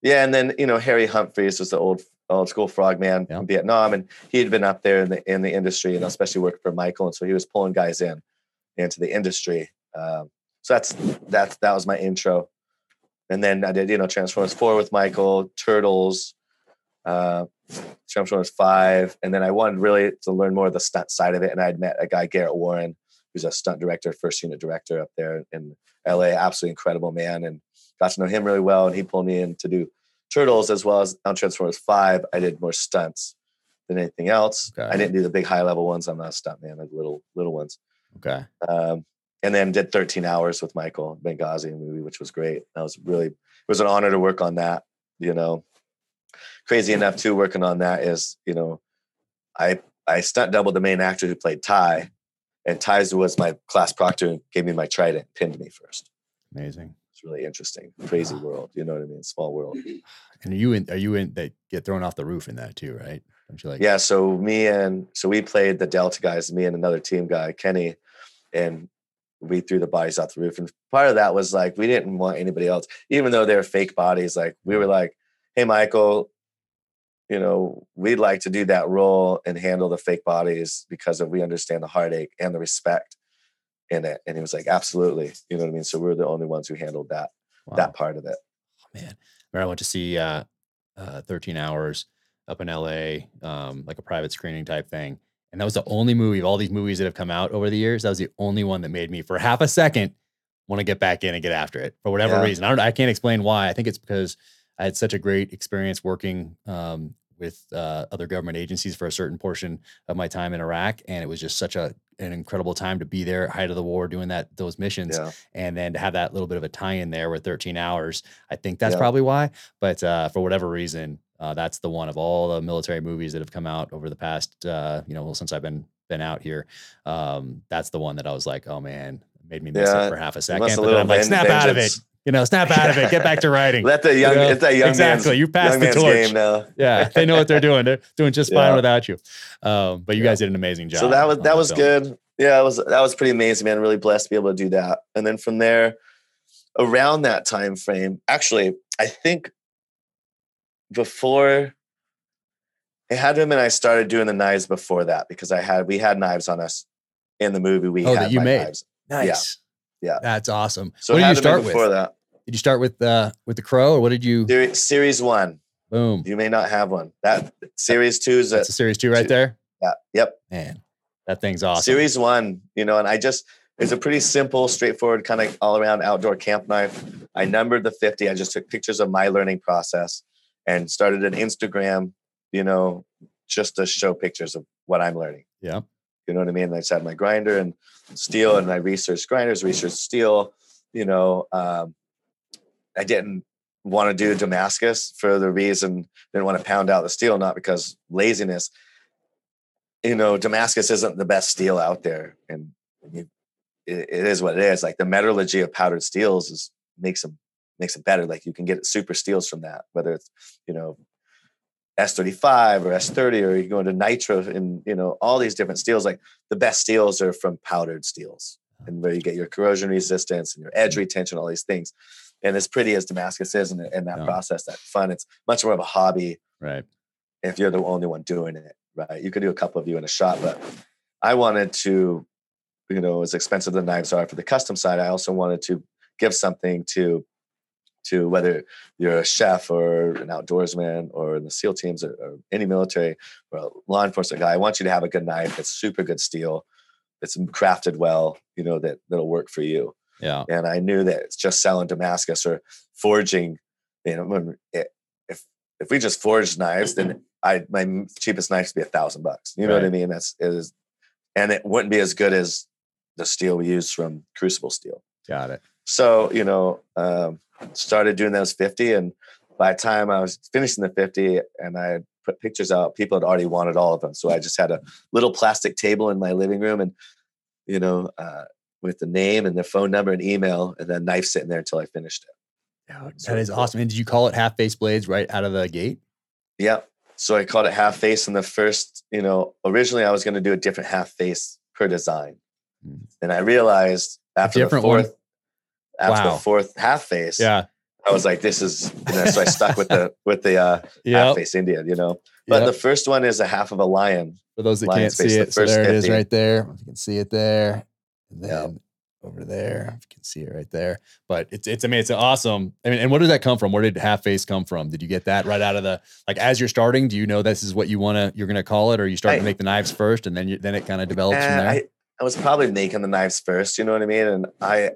Yeah, and then you know Harry Humphries was the old old school frogman Yeah. from Vietnam, and he had been up there in the in the industry, and especially working for Michael, and so he was pulling guys in into the industry. Um, so that's that's that was my intro, and then I did you know Transformers four with Michael, Turtles, uh, Transformers five, and then I wanted really to learn more of the stunt side of it, and I'd met a guy Garrett Warren, who's a stunt director, first unit director up there in LA, absolutely incredible man, and got to know him really well, and he pulled me in to do Turtles as well as on Transformers Five. I did more stunts than anything else. Okay. I didn't do the big high level ones. I'm not a stunt man. I did little little ones. Okay. Um, and then did 13 hours with Michael Benghazi movie, which was great. That was really it was an honor to work on that. You know, crazy enough too. Working on that is you know, I I stunt doubled the main actor who played Ty, and Ty's was my class proctor and gave me my trident, pinned me first. Amazing. It's really interesting, crazy world. You know what I mean? Small world. And are you in? Are you in? That get thrown off the roof in that too, right? Don't you like? Yeah, so me and so we played the Delta guys, me and another team guy, Kenny, and we threw the bodies off the roof. And part of that was like we didn't want anybody else, even though they're fake bodies. Like we were like, "Hey, Michael, you know, we'd like to do that role and handle the fake bodies because of we understand the heartache and the respect in it." And he was like, "Absolutely," you know what I mean. So we were the only ones who handled that Wow. that part of it. man. Remember I went to see uh, uh, 13 Hours up in LA, um, like a private screening type thing. And that was the only movie of all these movies that have come out over the years. That was the only one that made me, for half a second, want to get back in and get after it for whatever Yeah. reason. I don't. I can't explain why. I think it's because I had such a great experience working um, with uh, other government agencies for a certain portion of my time in Iraq, and it was just such a an incredible time to be there, at height of the war, doing that those missions Yeah, and then to have that little bit of a tie-in there with 13 hours i think that's Yeah. probably why but uh, for whatever reason uh, that's the one of all the military movies that have come out over the past uh, you know well, since i've been been out here um, that's the one that i was like oh man made me miss Yeah, it for half a second but then i'm like snap out of it you know snap out of it get back to writing Let the young, You know, that young exactly you passed the torch game now. yeah they know what they're doing they're doing just fine Yeah. without you um, but you Yeah. guys did an amazing job So that was that was film. good. Yeah, it was that was pretty amazing, man. Really blessed to be able to do that. And then from there, around that time frame, actually, I think before it had him and I started doing the knives before that because I had we had knives on us in the movie. We Oh, had that you made. knives. nice Yeah. yeah. that's awesome So what did you had them in start with before that. Did you start with uh with the crow or what did you There- Series one, boom? you may not have one. That series two is a, That's a series two right two- there. yeah, yep. Man, that thing's awesome. Series one, you know, and I just it's a pretty simple, straightforward, kind of all around outdoor camp knife. I numbered the 50. I just took pictures of my learning process and started an Instagram, you know, just to show pictures of what I'm learning. Yeah. You know what I mean? I just had my grinder and steel, and I researched grinders, researched steel. You know, um, I didn't want to do Damascus for the reason didn't want to pound out the steel, not because laziness. You know, Damascus isn't the best steel out there, and you, it, it is what it is. Like the metallurgy of powdered steels is makes them makes it better. Like you can get super steels from that, whether it's you know S35 or S30, or you go into nitro and you know all these different steels. Like the best steels are from powdered steels, uh-huh. and where you get your corrosion resistance and your edge retention, all these things. And as pretty as Damascus is, and, and that Yeah. process, that fun, it's much more of a hobby Right. if you're the only one doing it, right? You could do a couple of you in a shot, but I wanted to, you know, as expensive the knives are for the custom side, I also wanted to give something to to whether you're a chef or an outdoorsman or in the SEAL teams or, or any military or a law enforcement guy. I want you to have a good knife that's super good steel, that's crafted well, you know, that that'll work for you Yeah. and I knew that it's just selling Damascus or forging. You know, when it, if if we just forged knives, then I my cheapest knives would be a thousand bucks. You know what I mean? That's it is, and it wouldn't be as good as the steel we use from Crucible Steel. Got it. So you know, um, started doing those fifty, and by the time I was finishing the fifty, and I put pictures out, people had already wanted all of them. So I just had a little plastic table in my living room, and you know. Uh, with the name and the phone number and email, and then knife sitting there until I finished it. Yeah, So that is cool. awesome. And did you call it half face blades right out of the gate? Yep. So I called it half face. And the first, you know, originally I was going to do a different half face per design. Mm. And I realized after the fourth, one? After Wow. the fourth half face, Yeah. I was like, this is, you know, so I stuck with the with the uh, half face Indian, you know. But Yep. the first one is a half of a lion. For those that can't face, see the it, so there it is 50. right there. If you can see it there, and then Yeah. over there, if you can see it right there. But it's it's I mean it's awesome. I mean, and where did that come from? Where did half face come from? Did you get that right out of the like as you're starting? Do you know this is what you want to you're going to call it, or you start I- to make the knives first, and then you then it kind of develops from Uh, there? I, I was probably making the knives first, you know what I mean? And I,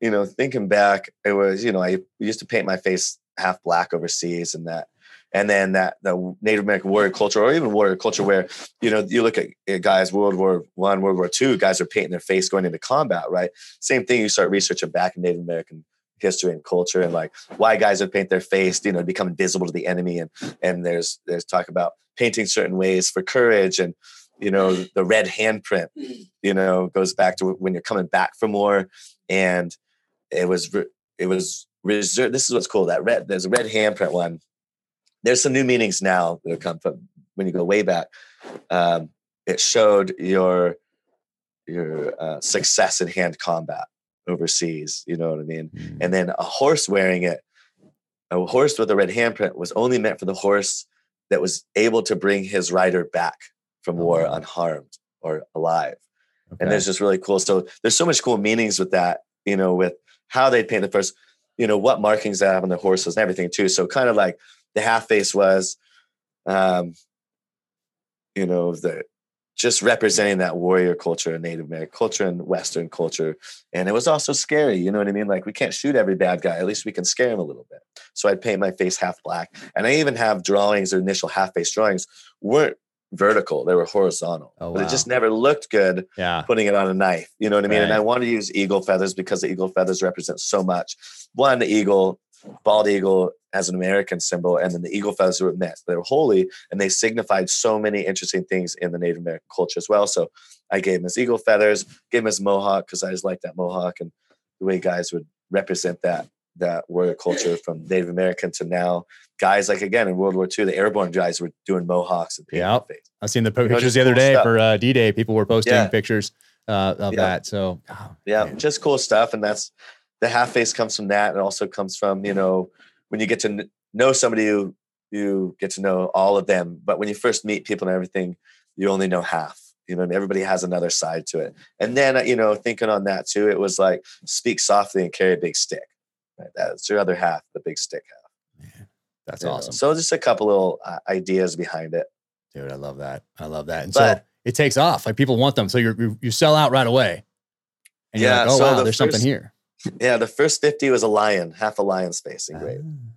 you know, thinking back, it was, you know, I used to paint my face half black overseas and that. And then that the Native American warrior culture, or even warrior culture, where you know you look at guys World War One, World War Two, guys are painting their face going into combat, right? Same thing. You start researching back in Native American history and culture, and like why guys would paint their face, you know, become invisible to the enemy, and and there's there's talk about painting certain ways for courage, and you know the red handprint, mm. you know, goes back to when you're coming back from war, and it was it was reserved. This is what's cool. That red there's a red handprint one. There's some new meanings now that come from when you go way back. Um, it showed your your uh, success in hand combat overseas. You know what I mean? Mm. And then a horse wearing it, a horse with a red handprint was only meant for the horse that was able to bring his rider back from war wow. unharmed or alive Okay. and there's just really cool. So there's so much cool meanings with that, you know, with how they paint the first, you know, what markings they have on the horses and everything too. So kind of like the half face was, um, you know, the just representing that warrior culture and Native American culture and Western culture. And it was also scary, you know what I mean? Like we can't shoot every bad guy. At least we can scare him a little bit. So I'd paint my face half black. And I even have drawings or initial half face drawings weren't vertical, they were horizontal. Oh, But wow. it just never looked good yeah. putting it on a knife. You know what I mean? And I want to use eagle feathers because the eagle feathers represent so much. One, the eagle, bald eagle as an American symbol, and then the eagle feathers were meant. They were holy and they signified so many interesting things in the Native American culture as well. So I gave him his eagle feathers, gave him his mohawk because I just like that mohawk and the way guys would represent that that warrior culture from Native American to now. Guys like again in World War II, the airborne guys were doing mohawks and face. I've seen the po- You know, pictures the other cool day stuff. for uh, D-Day. People were posting Yeah. pictures uh, of Yeah. that. So oh, yeah man. just cool stuff and that's the half face comes from that and also comes from you know when you get to kn- know somebody you you get to know all of them but when you first meet people and everything you only know half you know everybody has another side to it and then you know thinking on that too it was like speak softly and carry a big stick right that's your other half the big stick half that's you know. awesome. so just a couple little uh, ideas behind it Dude, I love that. I love that. And But- so it takes off. Like people want them. So you're, you you sell out right away. And you're Yeah, like, oh so wow, the there's something first- here. yeah the first 50 was a lion half a lion's face engraved Ah,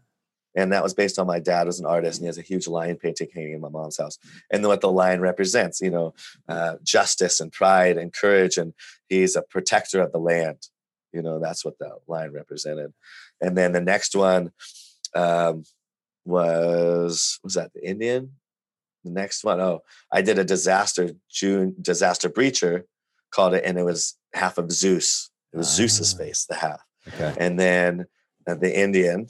and that was based on my dad was an artist and he has a huge lion painting hanging in my mom's house and what the lion represents you know uh, justice and pride and courage and he's a protector of the land you know that's what the lion represented and then the next one um, was was that the indian the next one oh i did a disaster june disaster breacher called it and it was half of zeus it was zeus's Ah. face the half Okay. and then uh, the Indian,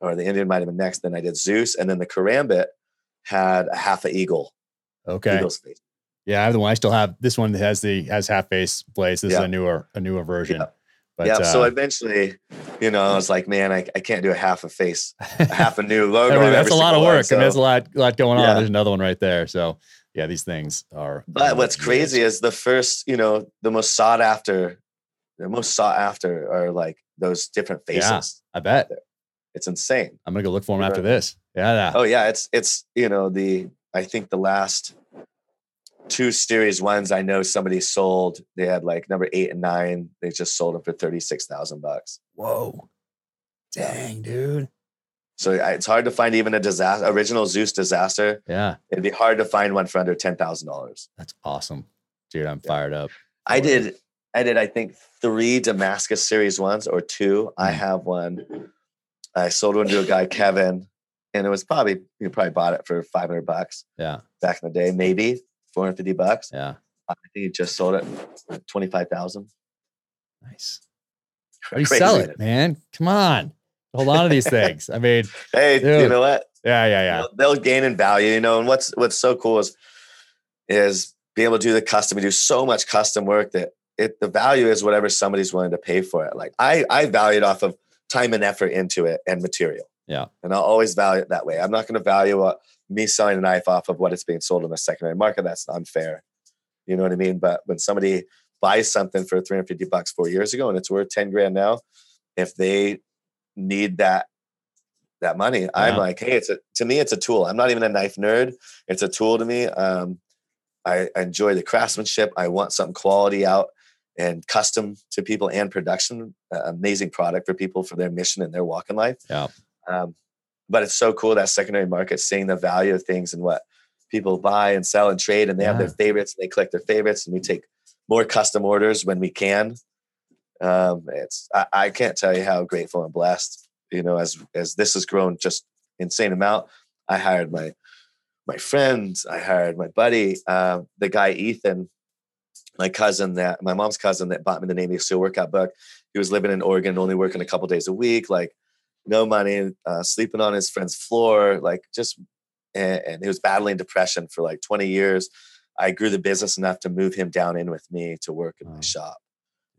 or the Indian might have been next. Then I did Zeus, and then the Karambit had a half a eagle, Okay. eagle's face. Yeah, I have the one. I still have this one that has the has half face blades. This is a newer a newer version. Yeah. But yeah. uh, so eventually, you know, I was like, man, I, I can't do a half a face, a half a new logo. every- that's a lot of single one, work. and there's a so- lot lot going on. Yeah. There's another one right there. So yeah, these things are. But what's crazy is the first, you know, the most sought after, the most sought after are like those different faces. Yeah. I bet It's insane. I'm gonna go look for them You after this. Yeah. yeah. Oh yeah, it's it's you know the I think the last two series ones I know somebody sold. They had like number eight and nine. They just sold them for thirty six thousand bucks. Whoa. Dang, dude. So it's hard to find even a disaster original Zeus disaster. Yeah, It'd be hard to find one for under ten thousand dollars. that's awesome, dude. I'm Yeah. fired up. I it. did I did I think three Damascus series ones or two. I Mm. have one. I sold one to a guy Kevin, and it was probably you probably bought it for five hundred bucks Yeah, back in the day, maybe four hundred fifty bucks. yeah. I think he just sold it for twenty five thousand. Nice. How do you sell it, man? Come on. Hold on to these things. I mean, Hey, you know what? yeah, yeah, yeah. They'll, they'll gain in value, you know. And what's what's so cool is is being able to do the custom. We do so much custom work that it the value is whatever somebody's willing to pay for it. Like I I value it off of time and effort into it and material. Yeah. And I'll always value it that way. I'm not going to value a, me selling a knife off of what it's being sold in the secondary market. That's unfair. You know what I mean? But when somebody buys something for 350 bucks four years ago and it's worth 10 grand now, if they need that that money, I'm like, hey, it's a to me, it's a tool. I'm not even a knife nerd. It's a tool to me. Um, I, I enjoy the craftsmanship. I want something quality out and custom to people and production. Uh, amazing product for people for their mission and their walk in life. Yeah. Um, but it's so cool that secondary market seeing the value of things and what people buy and sell and trade, and they have their favorites and they collect their favorites, and we take more custom orders when we can. Um, it's I, I can't tell you how grateful and blessed. You know, as as this has grown just insane amount. I hired my my friends. I hired my buddy, uh, the guy Ethan, my cousin that my mom's cousin that bought me the Navy SEAL workout book. He was living in Oregon, only working a couple days a week, like no money, uh, sleeping on his friend's floor, like just, and, and he was battling depression for like 20 years. I grew the business enough to move him down in with me to work in Wow. my shop,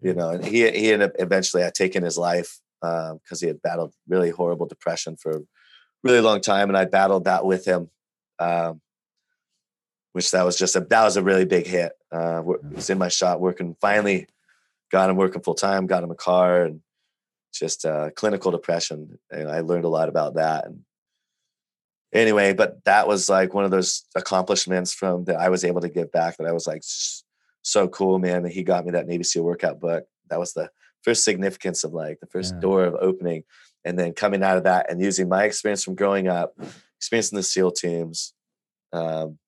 you know, and he, he ended up eventually had taken his life because he had battled really horrible depression for a really long time. And I battled that with him. Um, which that was just a that was a really big hit. Uh, was in my shop working. Finally, got him working full time. Got him a car and just uh, clinical depression. And I learned a lot about that. And anyway, but that was like one of those accomplishments from that I was able to give back. That I was like so cool, man. That he got me that Navy SEAL workout book. That was the first significance of like the first Yeah. door of opening, and then coming out of that and using my experience from growing up, experience in the SEAL teams. Um,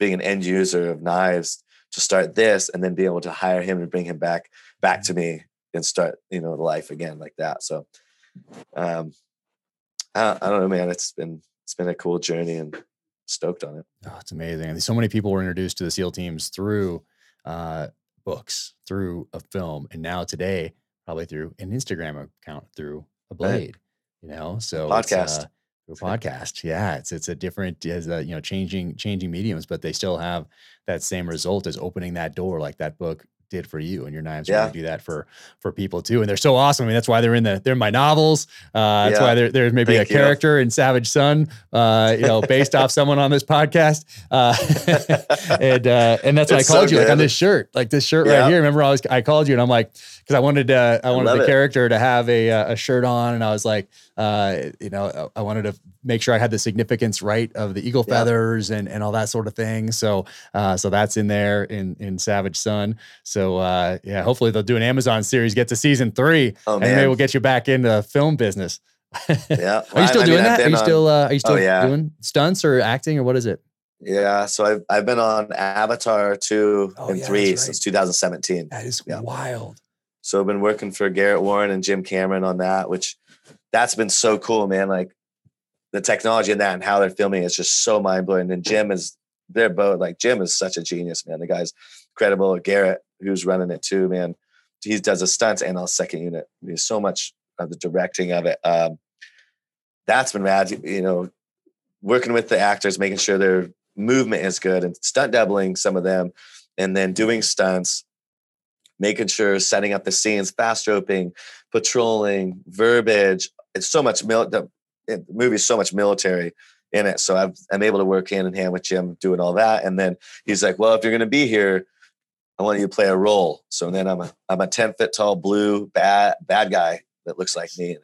being an end user of knives to start this and then be able to hire him and bring him back back to me and start you know life again like that so um I, I don't know man it's been it's been a cool journey and stoked on it Oh, it's amazing. And so many people were introduced to the SEAL teams through uh, books, through a film, and now today, probably through an Instagram account, through a blade, you know? So it's, Podcast. uh, a podcast. Yeah. It's, it's a different, as a, you know, changing, changing mediums, but they still have that same result as opening that door like that book did for you and your knives Yeah. really do that for for people too and they're so awesome i mean that's why they're in the they're in my novels uh that's Yeah. why there, there's maybe Thank a you. character in savage son uh you know based off someone on this podcast uh and uh and that's why i It's so called you like on this shirt like this shirt right here remember i was i called you and i'm like because i wanted uh i wanted love the it. character to have a uh, a shirt on and i was like uh you know i wanted to make sure i had the significance right of the eagle Yeah. feathers and and all that sort of thing so uh so that's in there in in Savage Son. so uh yeah hopefully they'll do an amazon series get to season three oh and maybe we'll get you back into film business yeah are you still I- doing mean, that? Are you on- still uh, are you still yeah. doing stunts or acting or what is it? yeah so I've, I've been on avatar 2 Oh, and yeah, 3 right. since 2017 That is Yeah. wild. So I've been working for Garrett Warren and Jim Cameron on that, which that's been so cool, man. Like the technology in that and how they're filming is just so mind blowing. And Jim is they're both like Jim is such a genius, man. The guy's credible. Garrett, who's running it too, man. He does the stunts and on second unit. There's so much of the directing of it. Um, that's been rad. You know, working with the actors, making sure their movement is good and stunt doubling some of them, and then doing stunts making sure setting up the scenes, fast roping, patrolling, verbiage. It's so much mil- the, the movie's so much military in it. So I've, I'm able to work hand in hand with Jim doing all that. And then he's like, "Well, if you're going to be here, I want you to play a role." So then I'm a I'm a 10 foot tall blue bad bad guy that looks like me.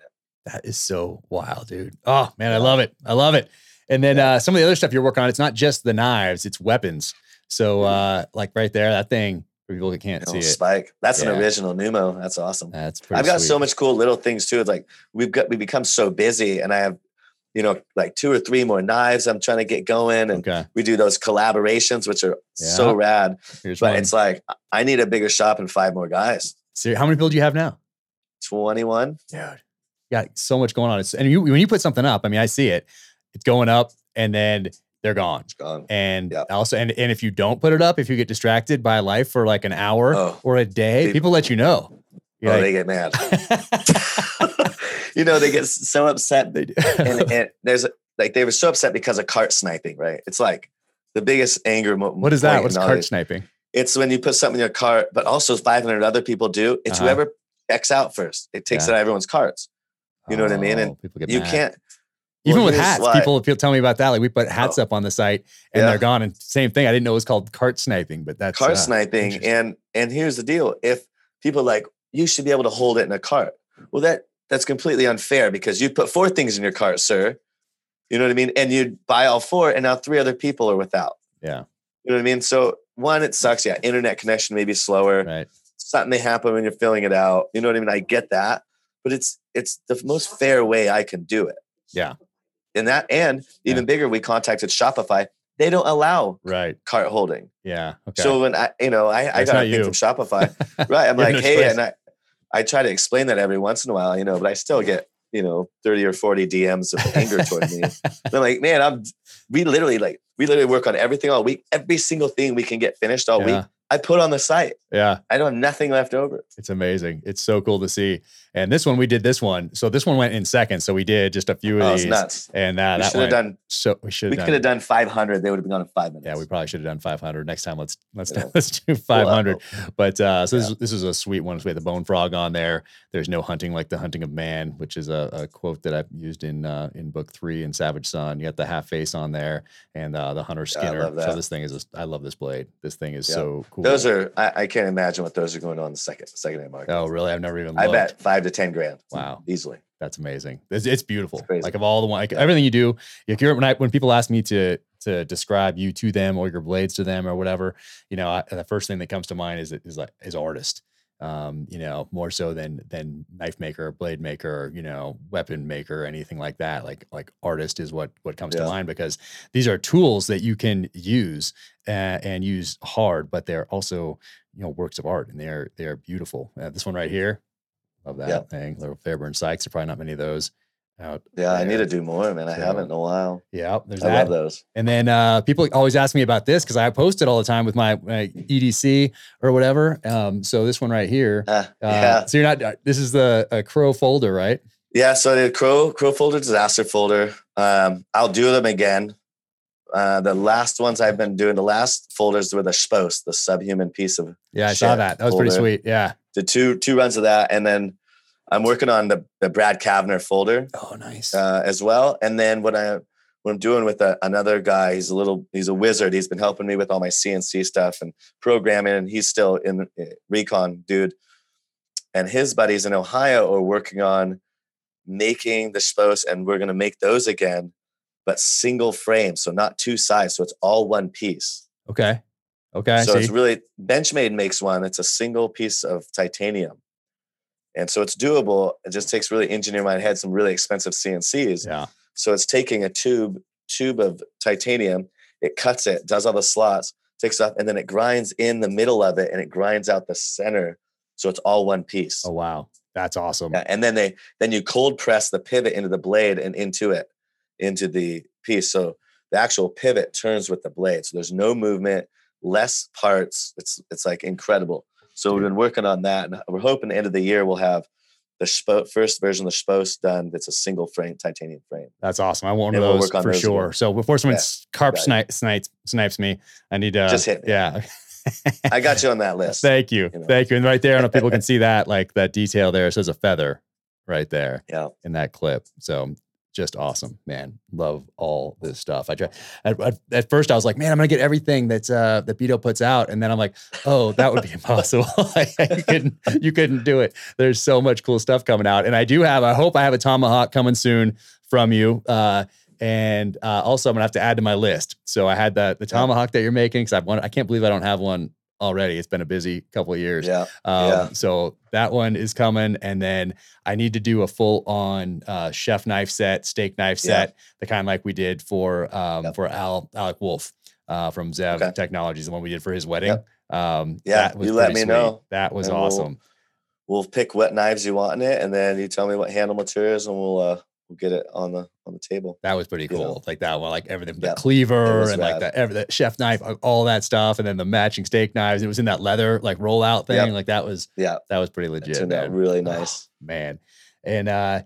That is so wild, dude. Oh man, I love it. I love it. And then uh, some of the other stuff you're working on, it's not just the knives, it's weapons. So uh, like right there, that thing for people that can't You see know, it. Spike. That's Yeah. an original Numo. That's awesome. That's pretty I've got so much cool little things too. It's like we've got we become so busy, and I have, you know, like two or three more knives I'm trying to get going, and Okay. we do those collaborations, which are so rad. Here's But one. it's like I need a bigger shop and five more guys. So how many people do you have now? Twenty one. Dude. You got so much going on. It's, and you, when you put something up, I mean, I see it. It's going up and then they're gone. It's gone. And also, and, and if you don't put it up, if you get distracted by life for like an hour Oh. or a day, People- people let you know. You're oh, like- they get mad. you know, they get so upset, They do. and, and there's like they were so upset because of cart sniping. Right? It's like the biggest anger. What is that? What's cart sniping? It's when you put something in your cart, but also 500 other people do. It's Uh-huh. whoever checks out first. It takes Yeah. out everyone's carts. You know what I mean? And Oh, people get you mad. can't. Even well, with hats, why- people people tell me about that. Like we put hats Oh. up on the site and Yeah. they're gone. And same thing. I didn't know it was called cart sniping, but that's cart uh, sniping and and here's the deal if people are like you should be able to hold it in a cart well that that's completely unfair because you put four things in your cart sir you know what i mean and you buy all four and now three other people are without Yeah. you know what i mean so one it sucks yeah internet connection may be slower right. something may happen when you're filling it out you know what i mean i get that but it's it's the most fair way i can do it Yeah. And that and even bigger we contacted shopify they don't allow Right. cart holding Yeah. Okay. so when I, you know, I, I got a thing from Shopify, right? I'm like, no hey, choice. and I, I try to explain that every once in a while, you know, but I still get, you know, 30 or 40 DMs of anger toward me. And I'm like, man, I'm, we literally like, we literally work on everything all week. Every single thing we can get finished all yeah. week, I put on the site. Yeah. I don't have nothing left over. It's amazing. It's so cool to see. And this one, we did this one. So this one went in second. So we did just a few of Oh, these. nuts. And uh, we that should have done, so we should we could have done 500. They would have been gone in five minutes. Yeah, we probably should have done 500. Next time, let's let's Yeah. let's do 500. Whoa. But uh, so this, Yeah. is this is a sweet one. So we had the bone frog on there. There's no hunting like the hunting of man, which is a, a quote that I've used in uh, in book three in Savage Son. You got the half face on there and uh, the hunter Yeah, I skinner. love So this thing is a, I love this blade. This thing is Yeah. so cool. Those are, I, I can't imagine what those are going on the second, second hand market. oh really? I've never even. Looked. I Looked. bet five to 10 grand. Wow. Easily. That's amazing. It's, it's beautiful. It's like of all the one, like Yeah. everything you do. Like you're, when I when people ask me to to describe you to them or your blades to them or whatever, you know, I, the first thing that comes to mind is is like is artist. Um, you know, more so than than knife maker, blade maker, you know, weapon maker, anything like that. Like like artist is what what comes to mind because these are tools that you can use uh, and use hard, but they're also you know works of art and they're they're beautiful. Uh, this one right here, love that Yeah. thing. Little Fairbairn Sykes. There are probably not many of those out. Yeah. I need to do more, man. I So, haven't in a while. Yeah, there's I that. love those. And then uh, people always ask me about this because I post it all the time with my, my EDC or whatever. Um, so this one right here. Uh, Uh, yeah. So you're not. uh, This is the Crow folder, right? Yeah, so the crow crow folder, disaster folder. Um, I'll do them again. Uh, the last ones I've been doing, the last folders were the Spos, the subhuman piece of Yeah, I saw that. That was pretty sweet. Yeah. The two two runs of that, and then I'm working on the the Brad Cavner folder Oh, nice. uh, as well. And then what I what I'm doing with a, another guy, he's a little he's a wizard. He's been helping me with all my CNC stuff and programming, and he's still in uh, recon dude. And his buddies in Ohio are working on making the Spos, and we're gonna make those again, but single frame, so not two sides, so it's all one piece. okay. Okay. So it's really Benchmade makes one. It's a single piece of titanium, and so it's doable. It just takes really engineer mind head some really expensive CNCs. yeah. So it's taking a tube tube of titanium, it cuts it, does all the slots, takes off, and then it grinds in the middle of it, and it grinds out the center, so it's all one piece. Oh, wow. That's awesome. Yeah, and then they then you cold press the pivot into the blade and into it, into the piece. So the actual pivot turns with the blade. So there's no movement, less parts. It's it's like incredible. So we've been working on that, and we're hoping the end of the year we'll have the Spo- first version of the Spos done. That's a single frame titanium frame. That's awesome. I want one of we'll those work on for those sure. So before someone Yeah, carp snipe, snipes snipes me, I need to Just hit me. Yeah. I got you on that list. Thank you. you know. Thank you. And right there, I don't know if people can see that, like that detail there. It says a feather right there Yeah. in that clip. So just awesome, man. Love all this stuff. I try at, at, at first I was like, man, I'm gonna get everything that's uh that Beto puts out. And then I'm like, oh, that would be impossible. you couldn't you couldn't do it. There's so much cool stuff coming out. And I do have, I hope I have a tomahawk coming soon from you. Uh and uh, also, I'm gonna have to add to my list. So I had the the tomahawk that you're making because I've one. I can't believe I don't have one already. It's been a busy couple of years. Yeah. Um, Yeah. So that one is coming, and then I need to do a full on uh, chef knife set, steak knife Yeah. set, the kind like we did for um, Yep. for Al Alec Wolf uh, from Zev Okay. Technologies, the one we did for his wedding. Yep. Um, Yeah, that was you let me sweet. know, That was and we'll- awesome. We'll pick what knives you want in it, and then you tell me what handle materials, and we'll uh we'll get it on the on the table. That was pretty you cool. know. Like that one, like everything, the Yeah, cleaver and like rad. the, every, the chef knife, all that stuff, and then the matching steak knives. It was in that leather like rollout thing. Yep. Like that was Yeah, that was pretty it legit. turned out man. really Oh, nice. man. And uh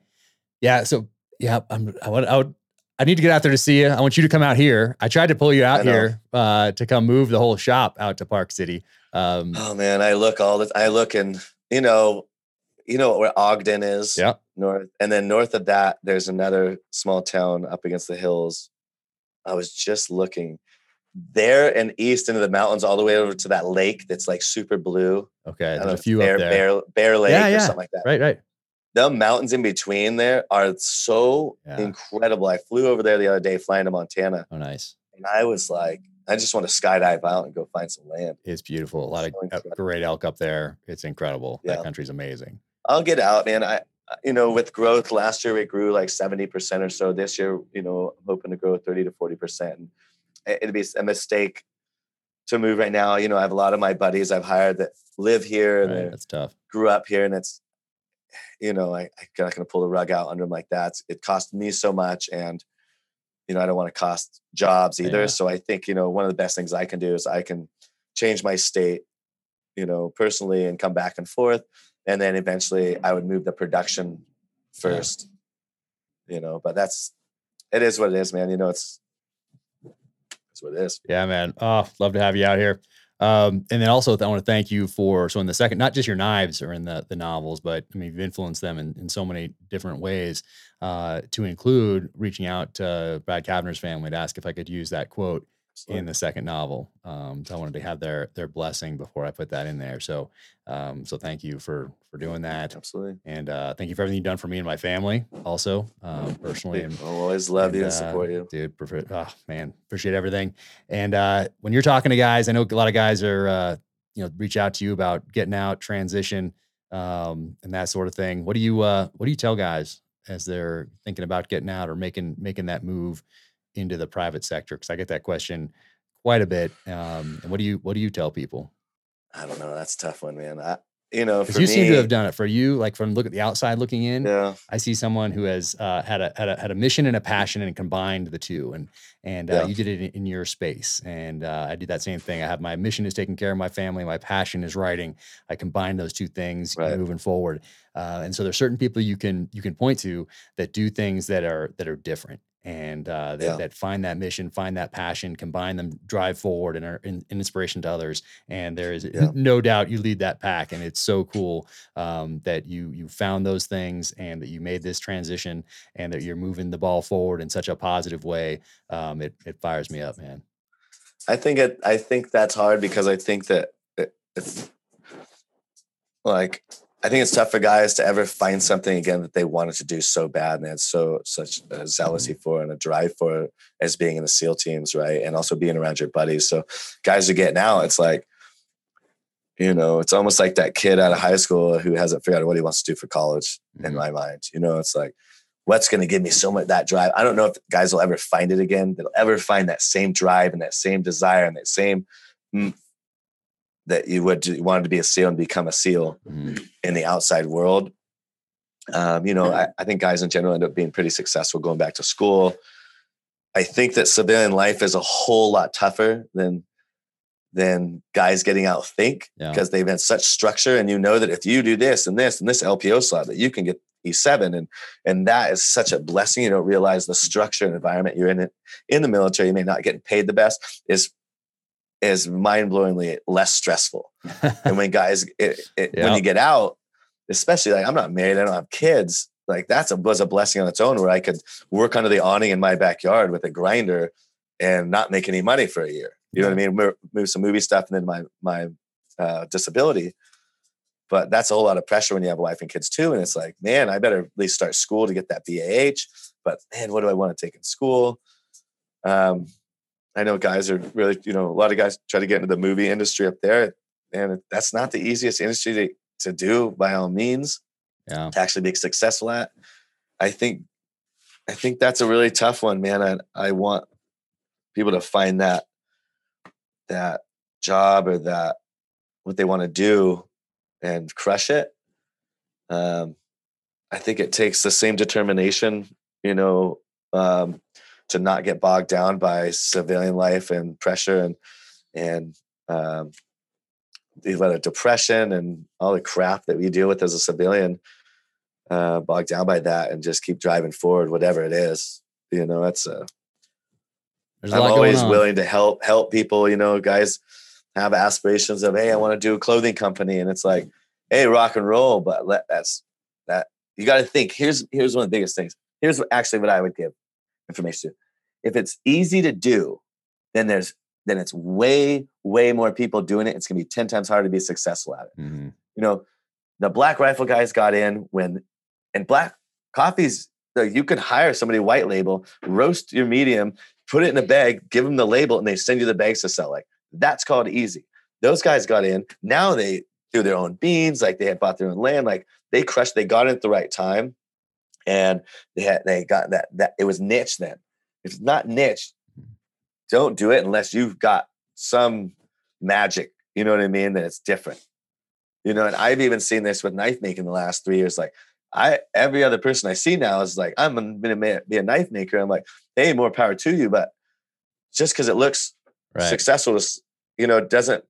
yeah, so yeah, I'm I would I would I need to get out there to see you. I want you to come out here. I tried to pull you out here uh to come move the whole shop out to Park City. Um Oh man, I look all the I look and you know, you know where Ogden is? Yeah. North, and then north of that, there's another small town up against the hills. I was just looking there and east into the mountains, all the way over to that lake that's like super blue. Okay. Don't know There's a few Bear, up there. Bear, Bear Lake Yeah, or something like that. Right, right. The mountains in between there are so Yeah. incredible. I flew over there the other day, flying to Montana, Oh, nice. and I was like, I just want to skydive out and go find some land. It's beautiful. A lot of So uh, great elk up there. It's incredible. Yeah. That country's amazing. I'll get out, man. I, you know, with growth last year, we grew like 70% or so. This year, you know, I'm hoping to grow 30 to 40%. It- it'd be a mistake to move right now. You know, I have a lot of my buddies I've hired that live here and Right. they That's tough. grew up here. And it's, you know, I, I'm not going to pull the rug out under them like that. It cost me so much. And, you know, I don't want to cost jobs either. Yeah. So I think, you know, one of the best things I can do is I can change my state, you know, personally and come back and forth. And then eventually I would move the production first, you know, but that's, it is what it is, man. You know, it's, it's what it is. Yeah, man. Oh, love to have you out here. Um, and then also, I want to thank you for so in the second, not just your knives are in the the novels, but I mean you've influenced them in, in so many different ways. Uh, to include reaching out to Brad Cavner's family to ask if I could use that quote in the second novel. Um, so I wanted to have their their blessing before I put that in there. So, um, so thank you for for doing that, Absolutely. and uh, thank you for everything you've done for me and my family, also um, personally and I'll always love you and uh, support you. dude. Prefer, oh man, appreciate everything. And uh, when you're talking to guys, I know a lot of guys are, uh, you know, reach out to you about getting out, transition, um, and that sort of thing. What do you, uh, what do you tell guys as they're thinking about getting out or making making that move into the private sector? Because I get that question quite a bit. Um, and what do you, what do you tell people? I don't know. That's a tough one, man. I, you know, Because you seem to have done it for you. Like from look at the outside looking in, Yeah. I see someone who has uh, had a had a had a mission and a passion and combined the two, and and uh, Yeah. you did it in, in your space, and uh, I did that same thing. I have my mission is taking care of my family, my passion is writing. I combine those two things Right. moving forward, uh, and so there's certain people you can you can point to that do things that are that are different. And uh, that, Yeah. that find that mission, find that passion, combine them, drive forward, and are an an inspiration to others. And there is Yeah. no doubt you lead that pack, and it's so cool um, that you you found those things and that you made this transition and that you're moving the ball forward in such a positive way. Um, it it fires me up, man. I think it. I think that's hard because I think that it, it's like I think it's tough for guys to ever find something again that they wanted to do so bad and they had so such a zealousy for and a drive for as being in the SEAL teams, right? And also being around your buddies. So guys are getting out. It's like, you know, it's almost like that kid out of high school who hasn't figured out what he wants to do for college. In Mhm. my mind, you know, it's like. What's going to give me so much that drive? I don't know if guys will ever find it again. They'll ever find that same drive and that same desire and that same mm, that you would you wanted to be a SEAL and become a SEAL Mhm. in the outside world. Um, you know, I, I think guys in general end up being pretty successful going back to school. I think that civilian life is a whole lot tougher than than guys getting out think Yeah. because they've had such structure and you know that if you do this and this and this LPO slot that you can get E7 and and that is such a blessing. You don't realize the structure and environment you're in it in the military. You may not get paid the best is is mind blowingly less stressful. And when guys it, it, when you get out especially like i'm not married i don't have kids like that's a was a blessing on its own where i could work under the awning in my backyard with a grinder and not make any money for a year. You know what i mean? Move, move some movie stuff and then my my uh, disability. But that's a whole lot of pressure when you have a wife and kids too and it's like man i better at least start school to get that bah but man what do i want to take in school? Um I know guys are really, you know, a lot of guys try to get into the movie industry up there, and that's not the easiest industry to, to do by all means yeah. to actually be successful at. I think, I think that's a really tough one, man. I, I want people to find that that job or that what they want to do and crush it. Um, I think it takes the same determination, you know, um, to not get bogged down by civilian life and pressure and and um, the of depression and all the crap that we deal with as a civilian. Uh, bogged down by that and just keep driving forward, whatever it is. You know, that's a There's a I'm lot always willing to help help people. You know, guys have aspirations of, hey, I want to do a clothing company, and it's like, hey, rock and roll, but let, that's that you got to think. Here's here's one of the biggest things. Here's actually what I would give information to. If it's easy to do, then there's then it's way way more people doing it. It's gonna be ten times harder to be successful at it. Mm-hmm. You know, the Black Rifle guys got in when, and Black Coffee's you could hire somebody white label, roast your medium, put it in a bag, give them the label, and they send you the bags to sell. Like that's called easy. Those guys got in. Now they do their own beans, like they had bought their own land, like they crushed, they got in at the right time. And they had they got that that it was niche then. If it's not niche, don't do it unless you've got some magic. You know what I mean? That it's different. You know, and I've even seen this with knife making the last three years. Like I every other person I see now is like, I'm gonna be a knife maker. I'm like, hey, more power to you. But just because it looks Right. successful, you know, doesn't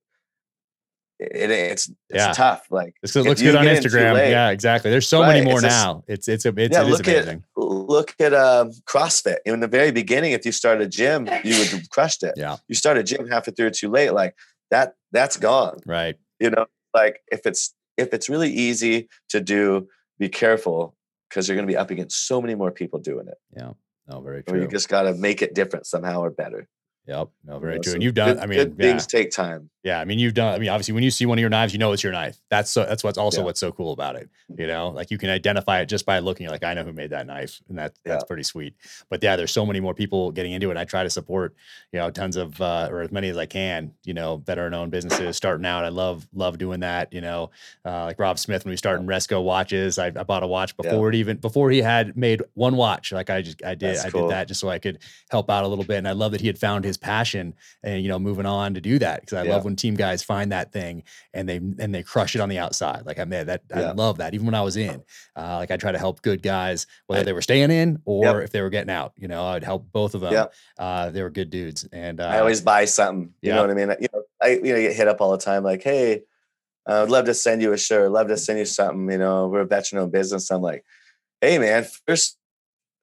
it, it's it's Yeah. tough. Like It looks good on get in too Instagram. Yeah, exactly. There's so many more it's a now. It's it's a it's yeah, it is look at look at um, CrossFit. In the very beginning, if you start a gym, you would have crushed it. Yeah. You start a gym half a through too late, like that. That's gone. Right. You know, like if it's if it's really easy to do, be careful because you're going to be up against so many more people doing it. Yeah. No, very Or true. you just got to make it different somehow or better. Yep. No, very know, true. so And you've done. good- I mean, good yeah, things take time. Yeah. I mean, you've done. I mean, obviously, when you see one of your knives, you know it's your knife. That's so. That's what's also Yeah. what's so cool about it. You know, like you can identify it just by looking. Like I know who made that knife, and that that's Yeah. pretty sweet. But yeah, there's so many more people getting into it. And I try to support, you know, tons of uh, or as many as I can. You know, veteran owned businesses starting out. I love love doing that. You know, uh, like Rob Smith when we started in Resco watches. I, I bought a watch Yeah. before it even before he had made one watch. Like I just I did That's I cool. did that just so I could help out a little bit. And I love that he had found his passion and you know moving on to do that because I Yeah. love when team guys find that thing and they and they crush it on the outside. Like I mean that I love that. Even when I was in, uh, like I try to help good guys whether they were staying in or Yep. if they were getting out. You know, I'd help both of them. Yep. Uh, they were good dudes, and uh, I always buy something. You yeah. know what I mean? You know, I you know get hit up all the time like, hey, uh, I'd love to send you a shirt. Love to send you something. You know, we're a veteran owned business. I'm like, hey man, first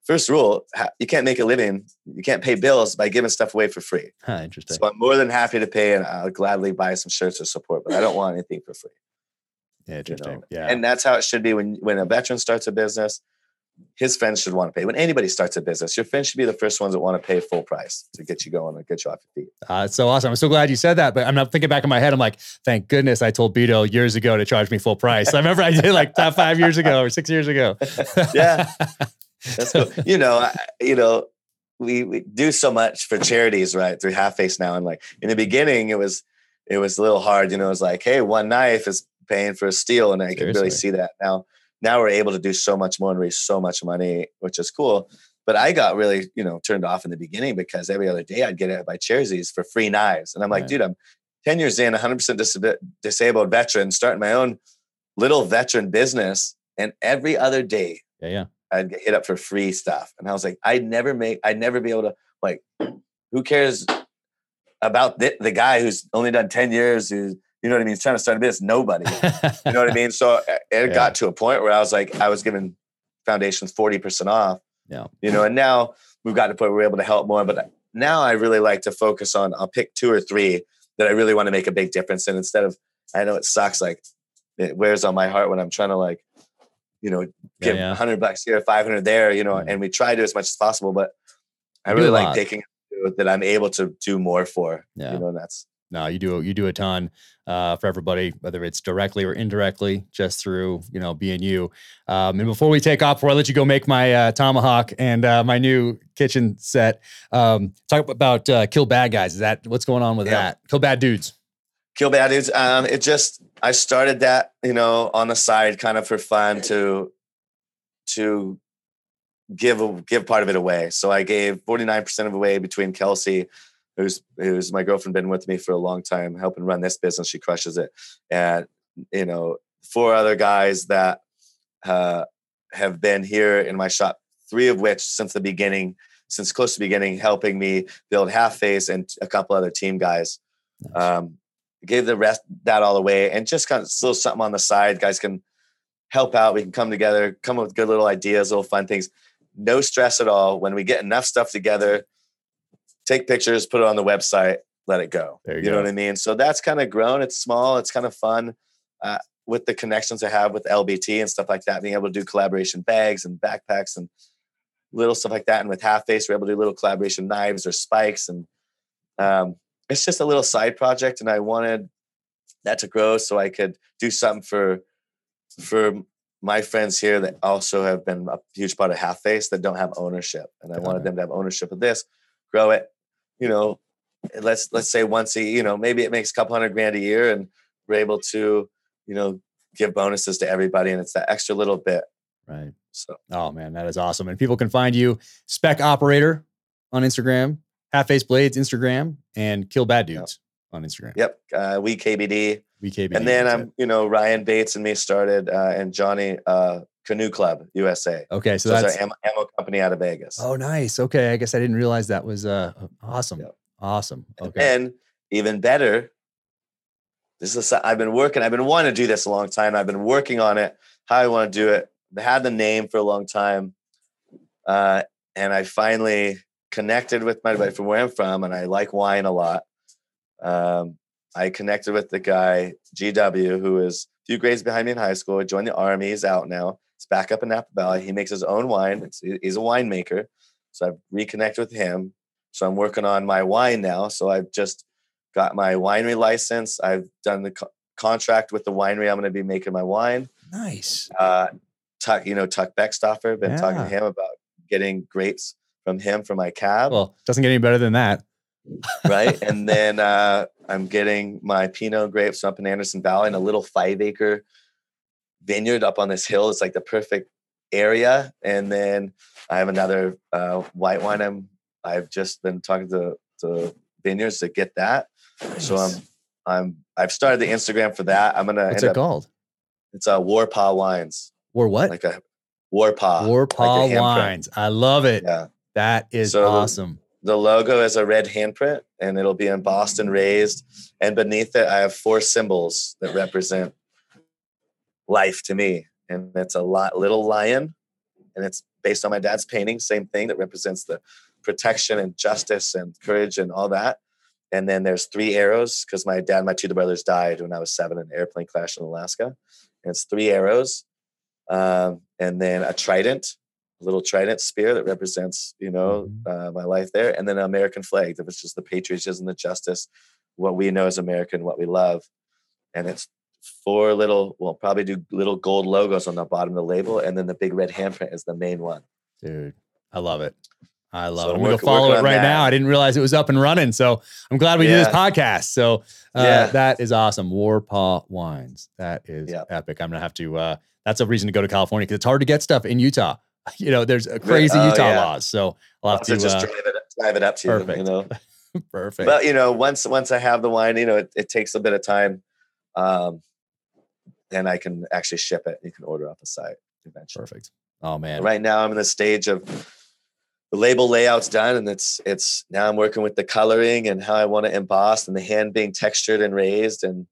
first rule, you can't make a living. You can't pay bills by giving stuff away for free. huh, interesting. So I'm more than happy to pay, and I'll gladly buy some shirts to support. But I don't want anything for free. Yeah, You interesting. know? Yeah, And that's how it should be when when a veteran starts a business. His friends should want to pay. When anybody starts a business, your friends should be the first ones that want to pay full price to get you going and get you off your feet. Uh, it's so awesome. I'm so glad you said that. But I'm not thinking back in my head. I'm like, thank goodness I told Vito years ago to charge me full price. I remember I did like that five years ago or six years ago. Yeah. That's cool. you know, I, you know, we, we do so much for charities, right? Through Half Face now, and like in the beginning, it was it was a little hard. You know, it was like, hey, one knife is paying for a steel, and I could really see that now. Now we're able to do so much more and raise so much money, which is cool. But I got really, you know, turned off in the beginning because every other day I'd get it by charities for free knives, and I'm like, Right. dude, I'm 10 years in, 100% disab- disabled veteran, starting my own little veteran business, and every other day yeah, yeah. I'd get hit up for free stuff. And I was like, I'd never make, I'd never be able to, like, who cares about the, the guy who's only done 10 years, who's, you know what I mean? He's trying to start a business. Nobody, you know what I mean? So uh, it Yeah. got to a point where I was like, I was giving foundations 40% off, Yeah. you know, and now we've got to point where we're able to help more. But now I really like to focus on, I'll pick two or three that I really want to make a big difference in instead of, I know it sucks. Like it wears on my heart when I'm trying to like, you know, give yeah. 100 bucks here, 500 there, you know, Yeah. and we try to do as much as possible, but I You really like taking that I'm able to do more for, Yeah. you know, and that's, no, you do you do a ton uh, for everybody, whether it's directly or indirectly, just through you know being you. Um, and before we take off, before I let you go make my uh, tomahawk and uh, my new kitchen set, um, talk about uh, kill bad guys. Is that what's going on with Yeah. that? Kill bad dudes. Kill Bad Dudes. Um, it just I started that, you know, on the side kind of for fun to to give a, give part of it away. So I gave 49% of away between Kelsey, who's who's my girlfriend been with me for a long time, helping run this business. She crushes it. And you know, four other guys that uh, have been here in my shop, three of which since the beginning, since close to the beginning, helping me build half face and a couple other team guys. Nice. Um, gave the rest that all away and just kind of little something on the side. Guys can help out. We can come together, come up with good little ideas, little fun things. No stress at all. When we get enough stuff together, take pictures, put it on the website, let it go. There you You, know what I mean? So that's kind of grown. It's small. It's kind of fun. Uh, with the connections I have with LBT and stuff like that, being able to do collaboration bags and backpacks and little stuff like that. And with Half Face, we're able to do little collaboration knives or spikes. And um, it's just a little side project. And I wanted that to grow so I could do something for for my friends here that also have been a huge part of Half Face that don't have ownership. And I wanted them to have ownership of this, grow it, you know, let's let's say once a you know maybe it makes a couple hundred grand a year and we're able to you know give bonuses to everybody and it's that extra little bit Right. so Oh man, that is awesome. And people can find you Spec Operator on Instagram, Half Face Blades Instagram, and Kill Bad Yep. Dudes on Instagram. yep uh, we kbd VKB. and then i'm you know ryan bates and me started uh, and johnny uh, canoe club usa okay. So so, that's our ammo, ammo company out of vegas oh nice. Okay, I guess I didn't realize that was uh awesome. Yep. Awesome. Okay. and even better this is i've been working i've been wanting to do this a long time i've been working on it how i want to do it I had the name for a long time uh, and i finally connected with my buddy from where i'm from and i like wine a lot um, i connected with the guy gw who is a few grades behind me in high school joined the army he's out now he's back up in napa valley he makes his own wine it's, he's a winemaker so i've reconnected with him so i'm working on my wine now so i've just got my winery license. I've done the co- contract with the winery. I'm going to be making my wine. nice. Uh, Tuck, you know, Tuck Beckstoffer. Been talking to him about getting grapes from him for my cab, Well, doesn't get any better than that. right? And then uh, I'm getting my Pinot grapes up in Anderson Valley in a little five acre vineyard up on this hill. It's like the perfect area. And then I have another uh, white wine. I'm I've just been talking to to vineyards to get that. So I'm I'm I've started the Instagram for that. I'm gonna What's end it up, called? it's a Warpaw Wines, War what? like a Warpaw. War like a Paw handprint. Wines. I love it. Yeah. That is So awesome. The logo is a red handprint, and it'll be embossed and raised. And beneath it, I have four symbols that represent life to me, and it's a lot, little lion, and it's based on my dad's painting. Same thing that represents the protection and justice and courage and all that. And then there's three arrows because my dad and my two brothers died when I was seven in an airplane crash in Alaska. And it's three arrows, um, and then a trident, little trident spear that represents, you know, Mhm. uh, my life there, and then an American flag that was just the patriotism, the justice, what we know as American, what we love, and it's four little, well, probably do little gold logos on the bottom of the label, and then the big red handprint is the main one. Dude, I love it. I love So it. I'm going to follow it right that. now. I didn't realize it was up and running. So I'm glad we do this podcast. So uh, Yeah. that is awesome. Warpaw Wines. That is Yeah. epic. I'm going to have to, uh, that's a reason to go to California because it's hard to get stuff in Utah. You know, there's uh, crazy oh, Utah yeah. laws. So I'll have So to, just uh, drive it, drive it up to you, perfect. you know. perfect. But you know, once once I have the wine, you know, it, it takes a bit of time, um, and I can actually ship it. You can order off the site eventually. perfect. Oh, man. Right now, I'm in the stage of the label layout's done, and it's it's now I'm working with the coloring and how I want to emboss and the hand being textured and raised, and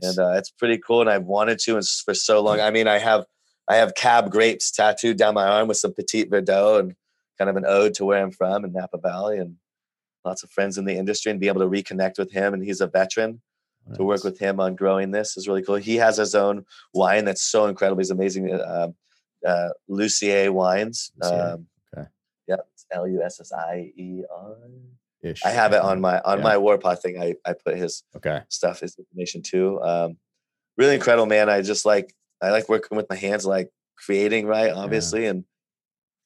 and uh, it's pretty cool. And I've wanted to and for so long. I mean, I have I have cab grapes tattooed down my arm with some Petit Verdot and kind of an ode to where I'm from in Napa Valley, and lots of friends in the industry, and be able to reconnect with him. And he's a veteran to work with him on growing this is really cool. He has his own wine that's so incredible. He's amazing. Uh, uh, Lussier wines. Um, okay. Yep, it's L U S S I E R. Ish. I have it on my on Yeah. my Warpath thing. I I put his Okay. stuff, his information too. Um, really incredible, man. I just like I like working with my hands, like creating, right? Obviously, and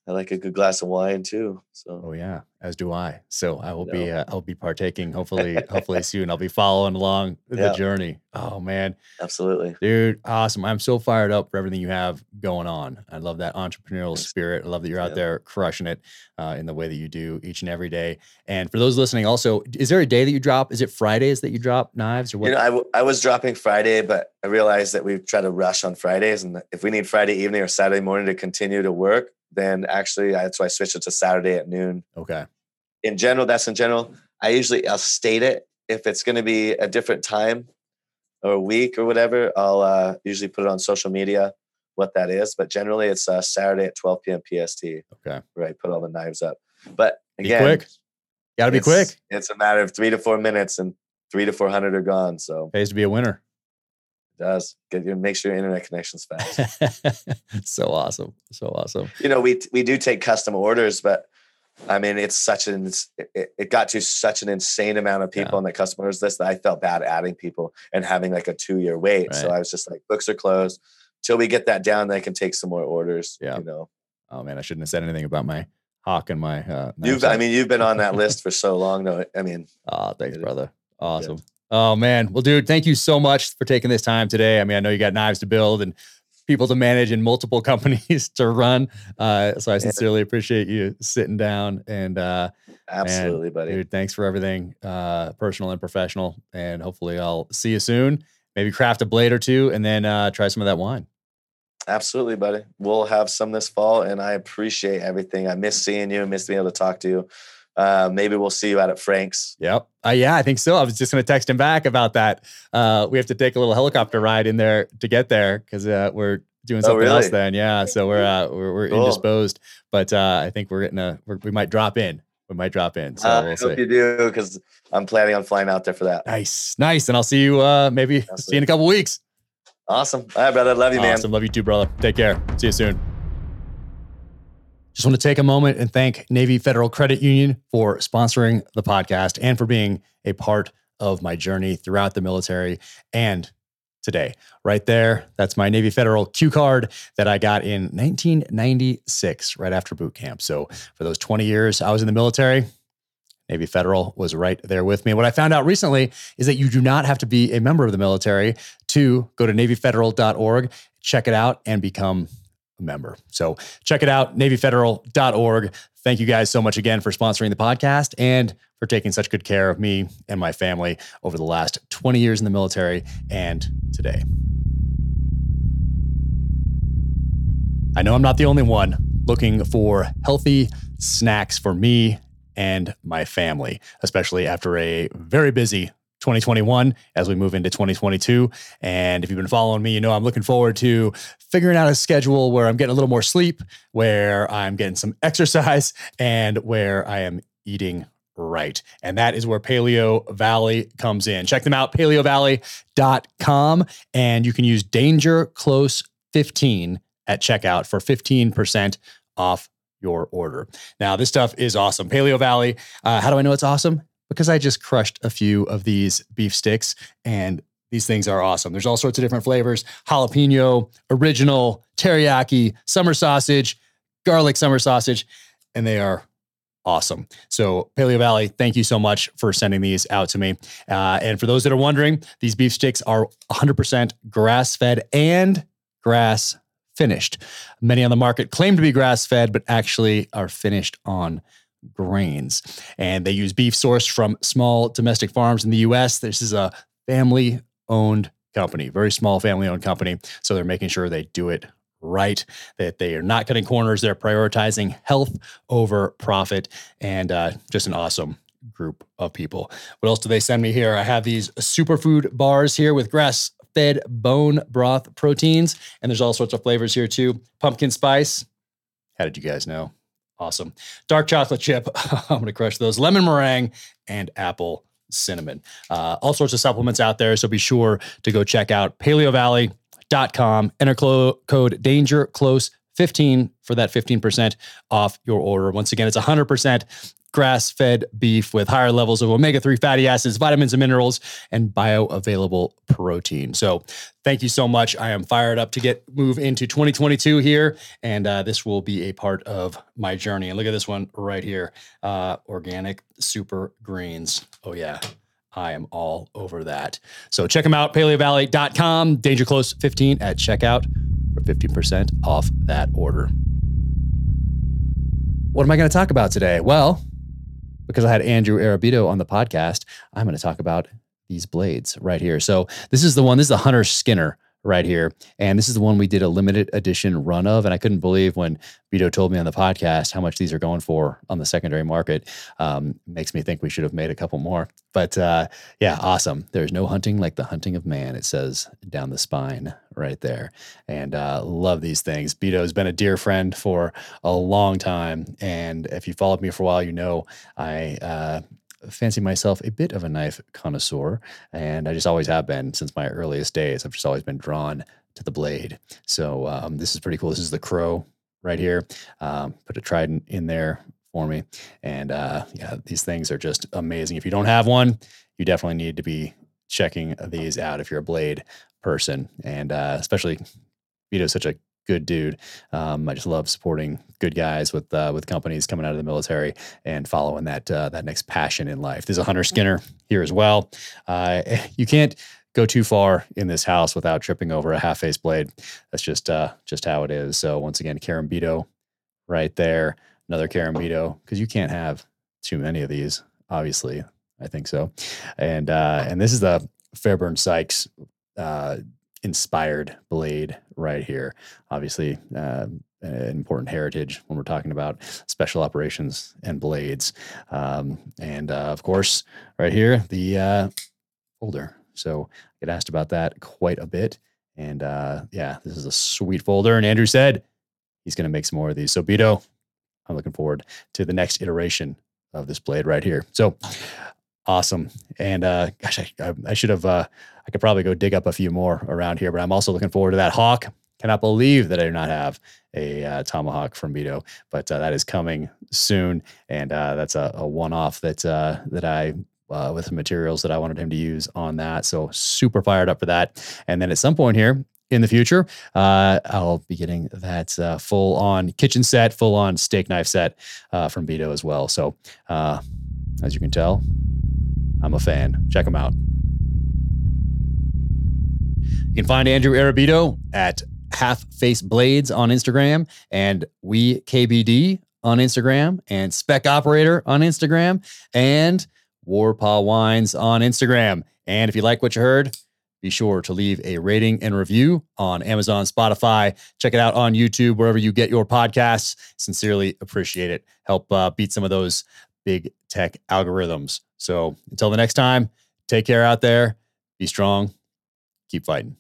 I like a good glass of wine too. So Oh yeah, as do I. So I will You be uh, I'll be partaking hopefully hopefully soon. I'll be following along the Yeah. journey. Oh man, absolutely. dude, awesome! I'm so fired up for everything you have going on. I love that entrepreneurial spirit. I love that you're out Yeah. there crushing it uh, in the way that you do each and every day. And for those listening, also, is there a day that you drop? Is it Fridays that you drop knives or what? You know, I, w- I was dropping Friday, but I realized that we try to rush on Fridays, and if we need Friday evening or Saturday morning to continue to work, then actually that's why I switched it to Saturday at noon. okay, In general, that's in general. I usually I'll state it if it's going to be a different time or a week or whatever. I'll uh, usually put it on social media what that is, but generally it's uh, Saturday at 12 p.m. PST okay. where I put all the knives up. But Be again, quick. Got to be quick. It's a matter of three to four minutes, and three to four hundred are gone. So Pays to be a winner. Does get you make sure your internet connection's fast. so awesome, so awesome. You know, we we do take custom orders, but I mean, it's such an it, it got to such an insane amount of people Yeah. on the customers list that I felt bad adding people and having like a two year wait. So I was just like, books are closed till we get that down. Then I can take some more orders. Yeah. you know, Oh man, I shouldn't have said anything about my hawk and my. Uh, you've. I mean, you've been on that list for so long. though. I mean, Oh, thanks, It brother. Awesome. Oh man. Well, dude, thank you so much for taking this time today. I mean, I know you got knives to build and people to manage and multiple companies to run. Uh, so I sincerely appreciate you sitting down and uh, absolutely, buddy. dude, thanks for everything, uh, personal and professional. And hopefully I'll see you soon. Maybe craft a blade or two and then uh, try some of that wine. Absolutely, buddy. We'll have some this fall, and I appreciate everything. I miss seeing you. Miss being able to talk to you. Uh, maybe we'll see you out at Frank's. Yep. Uh, yeah, I think so. I was just going to text him back about that. Uh, we have to take a little helicopter ride in there to get there because uh, we're doing Oh, something else then. Yeah. So we're uh, we're, we're Cool. indisposed, but uh, I think we're getting a we're, we might drop in. We might drop in. So Uh, I we'll hope see. you do because I'm planning on flying out there for that. Nice, nice, and I'll see you uh, maybe see you in a couple weeks. Awesome. All right, brother. Love you, man. Awesome. Love you too, brother. Take care. See you soon. Just want to take a moment and thank Navy Federal Credit Union for sponsoring the podcast and for being a part of my journey throughout the military and today. Right there, that's my Navy Federal Q card that I got in 1996, right after boot camp. So for those 20 years I was in the military, Navy Federal was right there with me. What I found out recently is that you do not have to be a member of the military to go to NavyFederal.org, check it out, and become member. So check it out, NavyFederal.org. Thank you guys so much again for sponsoring the podcast and for taking such good care of me and my family over the last 20 years in the military and today. I know I'm not the only one looking for healthy snacks for me and my family, especially after a very busy 2021 as we move into 2022. And if you've been following me, you know I'm looking forward to figuring out a schedule where I'm getting a little more sleep, where I'm getting some exercise, and where I am eating right. And that is where Paleo Valley comes in. Check them out, paleovalley.com. And you can use Danger Close 15 at checkout for 15% off your order. Now, this stuff is awesome. Paleo Valley. Uh, how do I know it's awesome? Because I just crushed a few of these beef sticks and these things are awesome. There's all sorts of different flavors jalapeno, original, teriyaki, summer sausage, garlic summer sausage, and they are awesome. So, Paleo Valley, thank you so much for sending these out to me. Uh, and for those that are wondering, these beef sticks are 100% grass fed and grass finished. Many on the market claim to be grass fed, but actually are finished on grains. And they use beef sourced from small domestic farms in the US. This is a family owned company, very small family owned company. So they're making sure they do it right, that they are not cutting corners. They're prioritizing health over profit and uh, just an awesome group of people. What else do they send me here? I have these superfood bars here with grass fed bone broth proteins, and there's all sorts of flavors here too. Pumpkin spice. How did you guys know? Awesome. Dark chocolate chip. I'm going to crush those. Lemon meringue and apple cinnamon. Uh, all sorts of supplements out there. So be sure to go check out paleovalley.com. Enter clo- code danger close 15 for that 15% off your order. Once again, it's 100% grass fed beef with higher levels of omega 3 fatty acids, vitamins and minerals, and bioavailable protein. So, thank you so much. I am fired up to get move into 2022 here, and uh, this will be a part of my journey. And look at this one right here uh, organic super greens. Oh, yeah. I am all over that. So check them out, paleovalley.com, danger close 15 at checkout for 15% off that order. What am I going to talk about today? Well, because I had Andrew Arrabito on the podcast, I'm going to talk about these blades right here. So this is the one, this is the Hunter Skinner right here. And this is the one we did a limited edition run of. And I couldn't believe when Vito told me on the podcast how much these are going for on the secondary market. Um, makes me think we should have made a couple more. But uh, yeah, awesome. There's no hunting like the hunting of man, it says down the spine right there. And uh, love these things. Vito's been a dear friend for a long time. And if you followed me for a while, you know I uh, fancy myself a bit of a knife connoisseur, and I just always have been since my earliest days. I've just always been drawn to the blade. So um, this is pretty cool. This is the Crow right here. Um, put a trident in there for me, and uh, yeah, these things are just amazing. If you don't have one, you definitely need to be checking these out if you're a blade person, and uh, especially Vito's such a good dude. Um, I just love supporting good guys with uh, with companies coming out of the military and following that uh, that next passion in life. There's a Hunter Skinner here as well. Uh, you can't go too far in this house without tripping over a half face blade. That's just uh, just how it is. So once again, Karambito right there, another Karambito because you can't have too many of these. Obviously, I think so. And uh, and this is the Fairbairn Sykes uh, inspired blade right here. Obviously, uh, an important heritage when we're talking about special operations and blades. Um, and uh, of course, right here, the uh, folder. So I get asked about that quite a bit. And uh, yeah, this is a sweet folder. And Andrew said he's going to make some more of these. So, Vito, I'm looking forward to the next iteration of this blade right here. So awesome. And uh, gosh, I, I should have, uh, I could probably go dig up a few more around here, but I'm also looking forward to that hawk. Cannot believe that I do not have a uh, tomahawk from Vito, but uh, that is coming soon, and uh, that's a, a one-off that uh, that I uh, with the materials that I wanted him to use on that. So super fired up for that. And then at some point here in the future, uh, I'll be getting that uh, full on kitchen set, full on steak knife set uh, from Vito as well. So uh, as you can tell, I'm a fan. Check them out. You can find Andrew Arrabito at Half Face Blades on Instagram and We KBD on Instagram and Spec Operator on Instagram and Warpaw Wines on Instagram. And if you like what you heard, be sure to leave a rating and review on Amazon, Spotify. Check it out on YouTube, wherever you get your podcasts. Sincerely appreciate it. Help uh, beat some of those big tech algorithms. So until the next time, take care out there. Be strong. Keep fighting.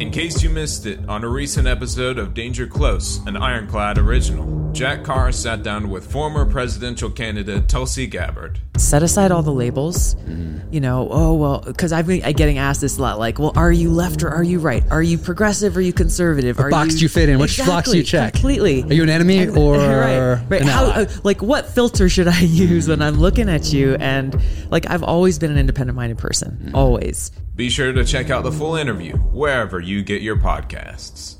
In case you missed it, on a recent episode of Danger Close, an Ironclad original, Jack Carr sat down with former presidential candidate Tulsi Gabbard. Set aside all the labels. You know, oh, well, because I've been getting asked this a lot like, well, are you left or are you right? Are you progressive or are you conservative? What are box do you fit in? Which box do you check? Completely. Are you an enemy or right, right. an How, ally? uh, like, what filter should I use when I'm looking at you? And like, I've always been an independent-minded person, always. Be sure to check out the full interview wherever you get your podcasts.